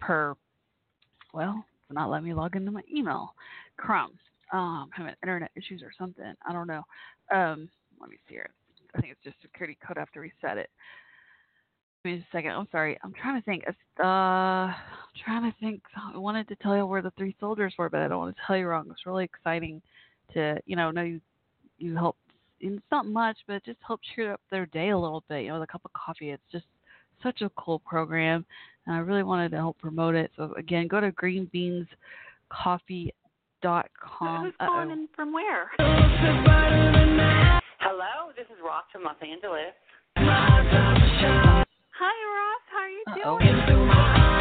per, well, it's not letting me log into my email. Crumbs. Um, having internet issues or something. I don't know. Um, let me see here. I think it's just security code. I have to reset it. Give me a second. I'm sorry. I'm trying to think. Uh, I'm trying to think. I wanted to tell you where the three soldiers were, but I don't want to tell you wrong. It's really exciting to, you know, know you, you help. It's not much, but it just helps cheer up their day a little bit. You know, with a cup of coffee. It's just such a cool program, and I really wanted to help promote it. So again, go to greenbeanscoffee.com. Who's calling in from where? Hello, this is Ross from Los Angeles. Hi, Ross. How are you Uh-oh. doing?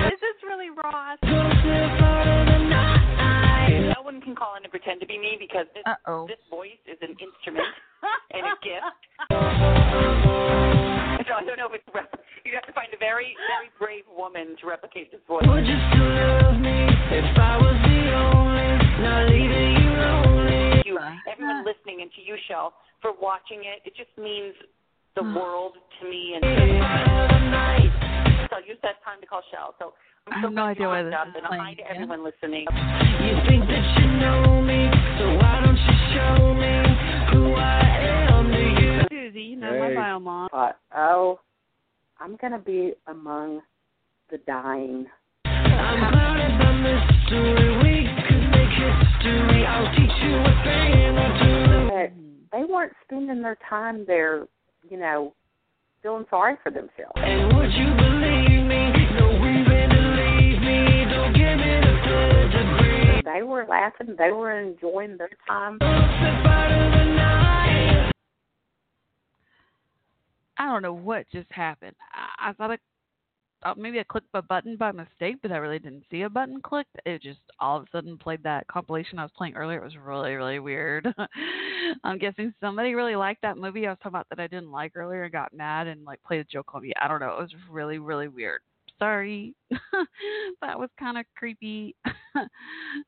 This is this really Ross. No one can call in and pretend to be me because this Uh-oh. this voice is an instrument and a gift. So I don't know if it's rep- you'd have to find a very very brave woman to replicate this voice. Would you still love me if I was the only, not leaving you lonely? Thank you, everyone uh-huh. listening, and to you, Shell, for watching it. It just means the world to me. And so use that time to call Shell. So I I'm so have no idea why this up, is and hi to again. everyone listening. You think that you know me, so why don't you show me who I am to you? Susie, you know Hey. my bio mom. Uh, oh, I'm going to be among the dying. I'm clouded by mystery. We could make history. I'll teach you a thing or two. But they weren't spending their time there, you know, feeling sorry for themselves. And would you believe me? No reason to leave me. Don't give me the third degree. They were laughing. They were enjoying their time. I don't know what just happened. I, I thought I, uh, maybe I clicked a button by mistake, but I really didn't see a button clicked. It just all of a sudden played that compilation I was playing earlier. It was really, really weird. I'm guessing somebody really liked that movie I was talking about that I didn't like earlier and got mad and like played a joke on me. I don't know. It was really, really weird. Sorry. that was kind of creepy. uh,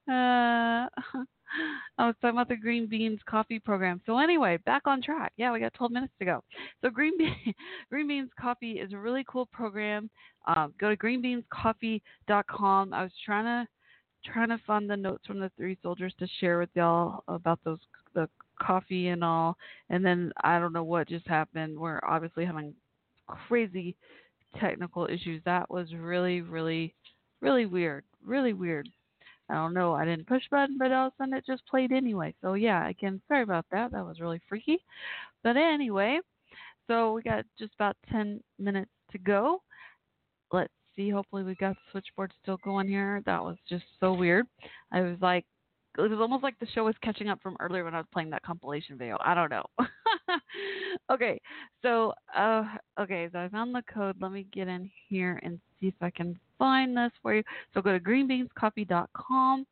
I was talking about the Green Beans Coffee Program. So anyway, back on track. Yeah, we got 12 minutes to go. So Green Bean, Green Beans Coffee is a really cool program. Um, go to greenbeanscoffee.com. I was trying to trying to find the notes from the three soldiers to share with y'all about those the coffee and all. And then I don't know what just happened. We're obviously having crazy technical issues. That was really, really, really weird. Really weird. I don't know. I didn't push button, but all of a sudden it just played anyway. So yeah, again, sorry about that. That was really freaky. But anyway, so we got just about 10 minutes to go. Let's see. Hopefully we got the switchboard still going here. That was just so weird. I was like, it was almost like the show was catching up from earlier when I was playing that compilation video. I don't know. okay, so uh, okay, so I found the code. Let me get in here and see if I can find this for you. So go to greenbeanscoffee.com.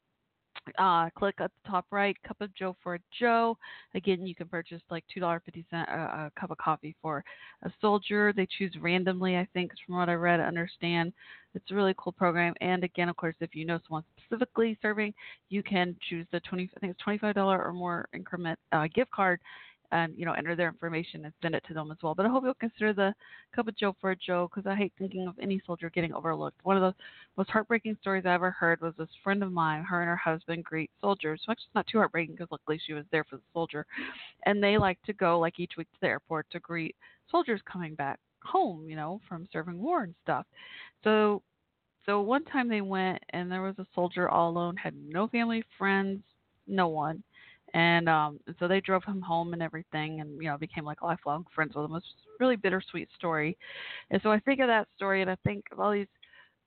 Uh, click at the top right, cup of Joe for Joe. Again, you can purchase like two dollar fifty cent a, a cup of coffee for a soldier. They choose randomly, I think, from what I read. Understand. It's a really cool program. And again, of course, if you know someone specifically serving, you can choose the twenty. I think it's twenty five dollar or more increment uh, gift card and you know enter their information and send it to them as well. But I hope you'll consider the cup of Joe for a Joe because I hate thinking of any soldier getting overlooked. One of the most heartbreaking stories I ever heard was this friend of mine. Her and her husband greet soldiers. So actually, it's not too heartbreaking because luckily she was there for the soldier, and they like to go like each week to the airport to greet soldiers coming back home, you know, from serving war and stuff. So so one time they went and there was a soldier all alone, had no family, friends, no one. And um so they drove him home and everything and you know became like lifelong friends with him. It was a really bittersweet story. And so i think of that story and i think of all these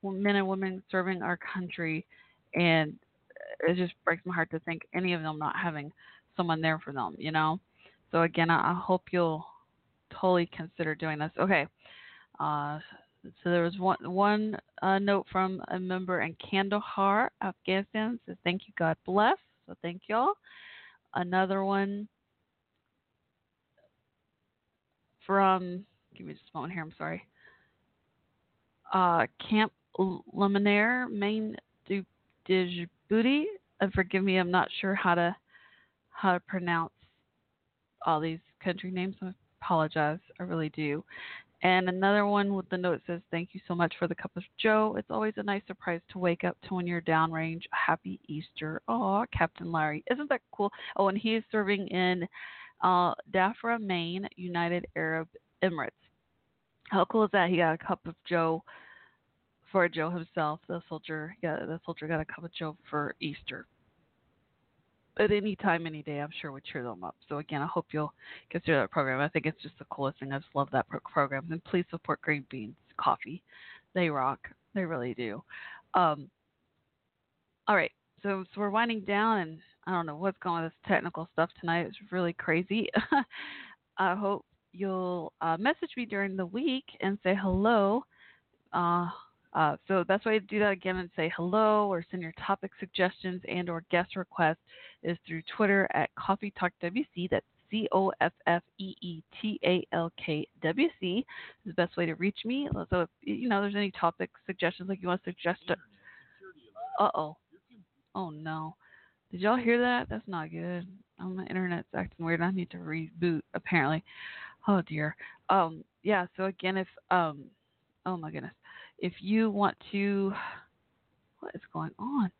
men and women serving our country and it just breaks my heart to think any of them not having someone there for them you know? So again I hope you'll totally consider doing this okay uh so there was one one uh, note from a member in Kandahar, Afghanistan. Says thank you, God bless. So thank y'all another one from give me just a moment here i'm sorry uh, camp Lemonnier Maine du djibouti forgive me i'm not sure how to how to pronounce all these country names i apologize i really do and another one with the note says, Thank you so much for the cup of Joe. It's always a nice surprise to wake up to when you're downrange. Happy Easter. Oh, Captain Larry. Isn't that cool? Oh, and he is serving in uh, Dhafra, Maine, United Arab Emirates. How cool is that? He got a cup of Joe for Joe himself. The soldier, yeah, the soldier got a cup of Joe for Easter at any time, any day, I'm sure would cheer them up. So again, I hope you'll consider that program. I think it's just the coolest thing. I just love that pro- program. And please support Green Beans Coffee. They rock. They really do. Um, all right. So, so we're winding down, and I don't know what's going on with this technical stuff tonight. It's really crazy. I hope you'll uh, message me during the week and say hello. Uh, uh, so that's why you do that again and say hello or send your topic suggestions and or guest requests is through Twitter at Coffee Talk WC. That's C O F F E E T A L K W C is the best way to reach me. So if you know there's any topic suggestions like you want to suggest. Uh oh. Oh no. Did y'all hear that? That's not good. Oh, my internet's acting weird. I need to reboot apparently. Oh dear. Um yeah, so again if um oh my goodness if you want to, what is going on?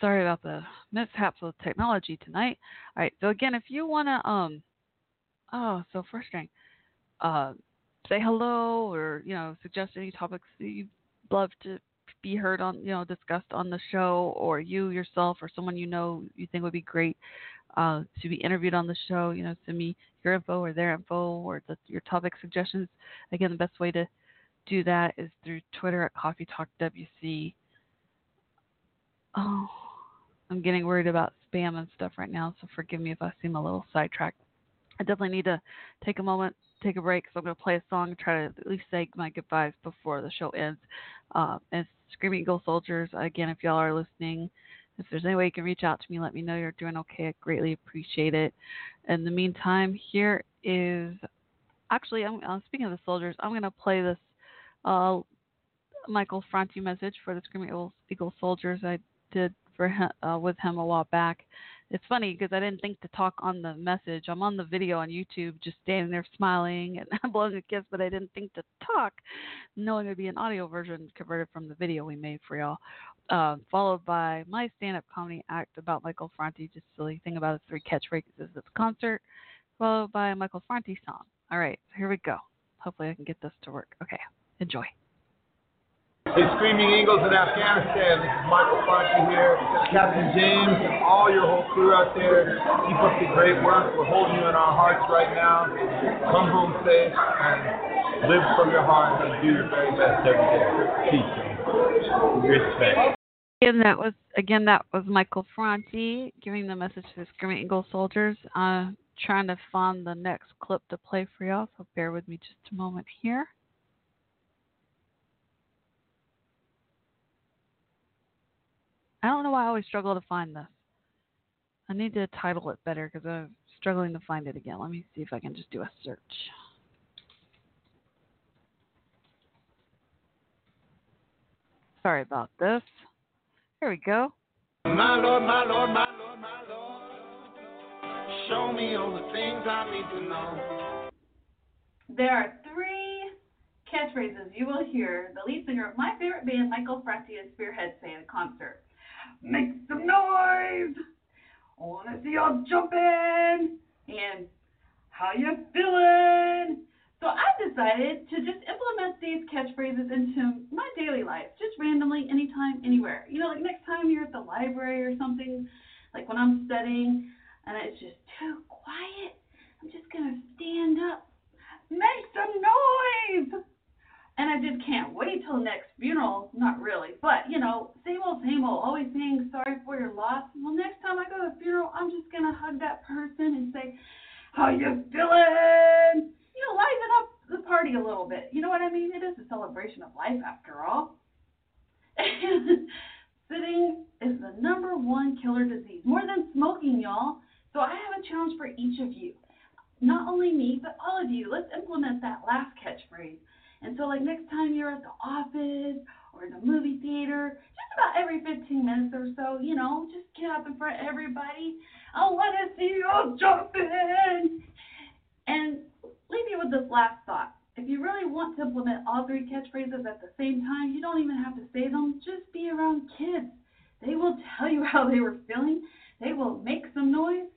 Sorry about the mishaps with technology tonight. All right, so again, if you want to, um, oh, so frustrating. Uh, say hello or you know suggest any topics that you'd love to be heard on, you know, discussed on the show, or you yourself or someone you know you think would be great uh, to be interviewed on the show. You know, send me your info or their info or the, your topic suggestions. Again, the best way to do that is through Twitter at Coffee Talk WC. Oh, I'm getting worried about spam and stuff right now, so forgive me if I seem a little sidetracked. I definitely need to take a moment, take a break, so I'm going to play a song try to at least say my goodbyes before the show ends. Uh, and Screaming Eagle Soldiers, again, if y'all are listening, if there's any way you can reach out to me, let me know you're doing okay. I greatly appreciate it. In the meantime, here is actually, I'm speaking of the soldiers, I'm going to play this uh, Michael Franti message for the Screaming Eagle, Eagle Soldiers I did for him, uh, with him a while back. It's funny because I didn't think to talk on the message. I'm on the video on YouTube, just standing there smiling and blowing a kiss, but I didn't think to talk, knowing it'd be an audio version converted from the video we made for y'all. Uh, followed by my stand-up comedy act about Michael Franti, just silly thing about his three catchphrases at the concert, followed by a Michael Franti song. All right, so here we go. Hopefully I can get this to work. Okay. Enjoy. Hey, Screaming Eagles in Afghanistan. This is Michael Franti here, Captain James, and all your whole crew out there. Keep up the great work. We're holding you in our hearts right now. Come home safe and live from your heart and do your very best every day. Peace. Respect. Again, that was again that was Michael Franti giving the message to the Screaming Eagle soldiers. Uh, trying to find the next clip to play for y'all, so bear with me just a moment here. I don't know why I always struggle to find this. I need to title it better because I'm struggling to find it again. Let me see if I can just do a search. Sorry about this. Here we go. My Lord, my Lord, my Lord, my Lord. Show me all the things I need to know. There are three catchphrases you will hear the lead singer of my favorite band, Michael Franti, at Spearhead say at a concert. Make some noise! I wanna see y'all jumping! And how you feeling? So I decided to just implement these catchphrases into my daily life, just randomly, anytime, anywhere. You know, like next time you're at the library or something, like when I'm studying and it's just too quiet, I'm just gonna stand up, make some noise. And I just can't wait till the next funeral. Not really, but you know, same old, same old. Always saying sorry for your loss. Well, next time I go to the funeral, I'm just gonna hug that person and say, "How you feeling?" You know, liven up the party a little bit. You know what I mean? It is a celebration of life, after all. Sitting is the number one killer disease, more than smoking, y'all. So I have a challenge for each of you. Not only me, but all of you. Let's implement that last catchphrase. And so, like next time you're at the office or in the movie theater, just about every 15 minutes or so, you know, just get up in front of everybody. I want to see you jumping. And leave you with this last thought. If you really want to implement all three catchphrases at the same time, you don't even have to say them. Just be around kids. They will tell you how they were feeling. They will make some noise,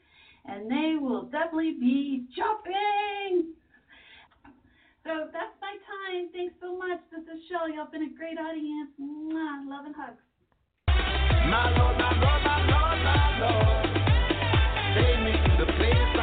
and they will definitely be jumping. So that's my time. Thanks so much. This is Shelly. Y'all been a great audience. Mwah. Love and hugs. My Lord, my Lord, my Lord, my Lord. Take me the place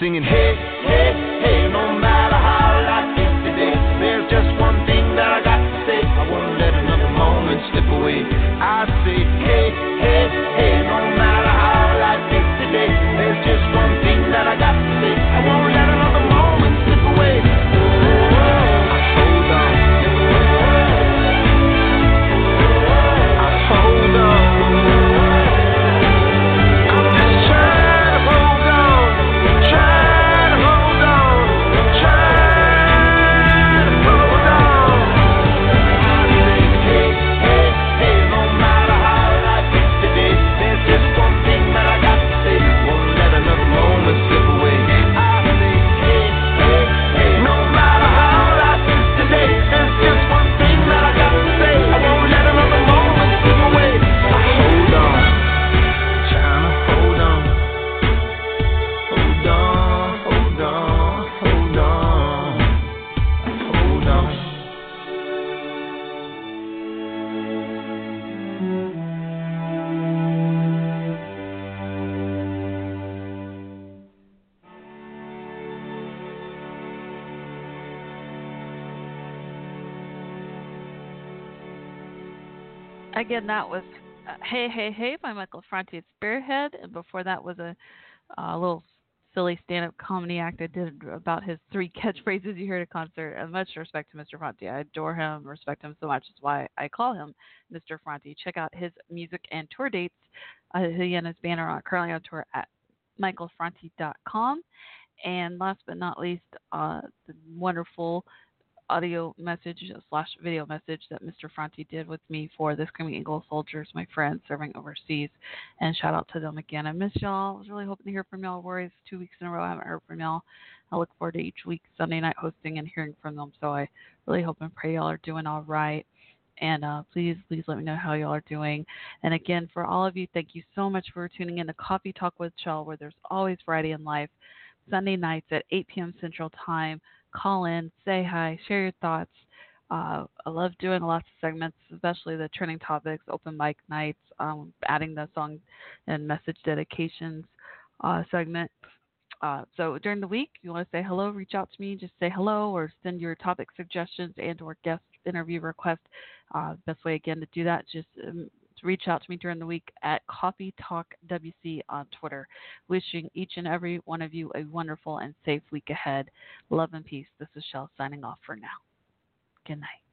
Singing, hey, Michael Franti at Spearhead, and before that was a, uh little silly stand-up comedy act I did about his three catchphrases you hear at a concert. And much respect to Mr. Franti. I adore him, respect him so much. That's why I call him Mr. Franti. Check out his music and tour dates. Uh, he and his band are currently on tour at michaelfranti.com. And last but not least, uh, the wonderful audio message slash video message that Mr. Franti did with me for the Screaming Eagle soldiers, my friends serving overseas. And shout out to them again. I miss y'all. I was really hoping to hear from y'all. Worries two weeks in a row I haven't heard from y'all. I look forward to each week Sunday night hosting and hearing from them. So I really hope and pray y'all are doing all right. And uh, please, please let me know how y'all are doing. And again, for all of you, thank you so much for tuning in to Coffee Talk with Shell, where there's always variety in life. Sunday nights at 8 p.m. Central Time. Call in, say hi, share your thoughts. Uh, I love doing lots of segments, especially the trending topics, open mic nights, um, adding the song and message dedications uh, segment. Uh, so during the week, you want to say hello, reach out to me, just say hello, or send your topic suggestions and or guest interview request. Uh, best way again to do that, just um, reach out to me during the week at Coffee Talk WC on Twitter. Wishing each and every one of you a wonderful and safe week ahead. Love and peace. This is Shell signing off for now. Good night.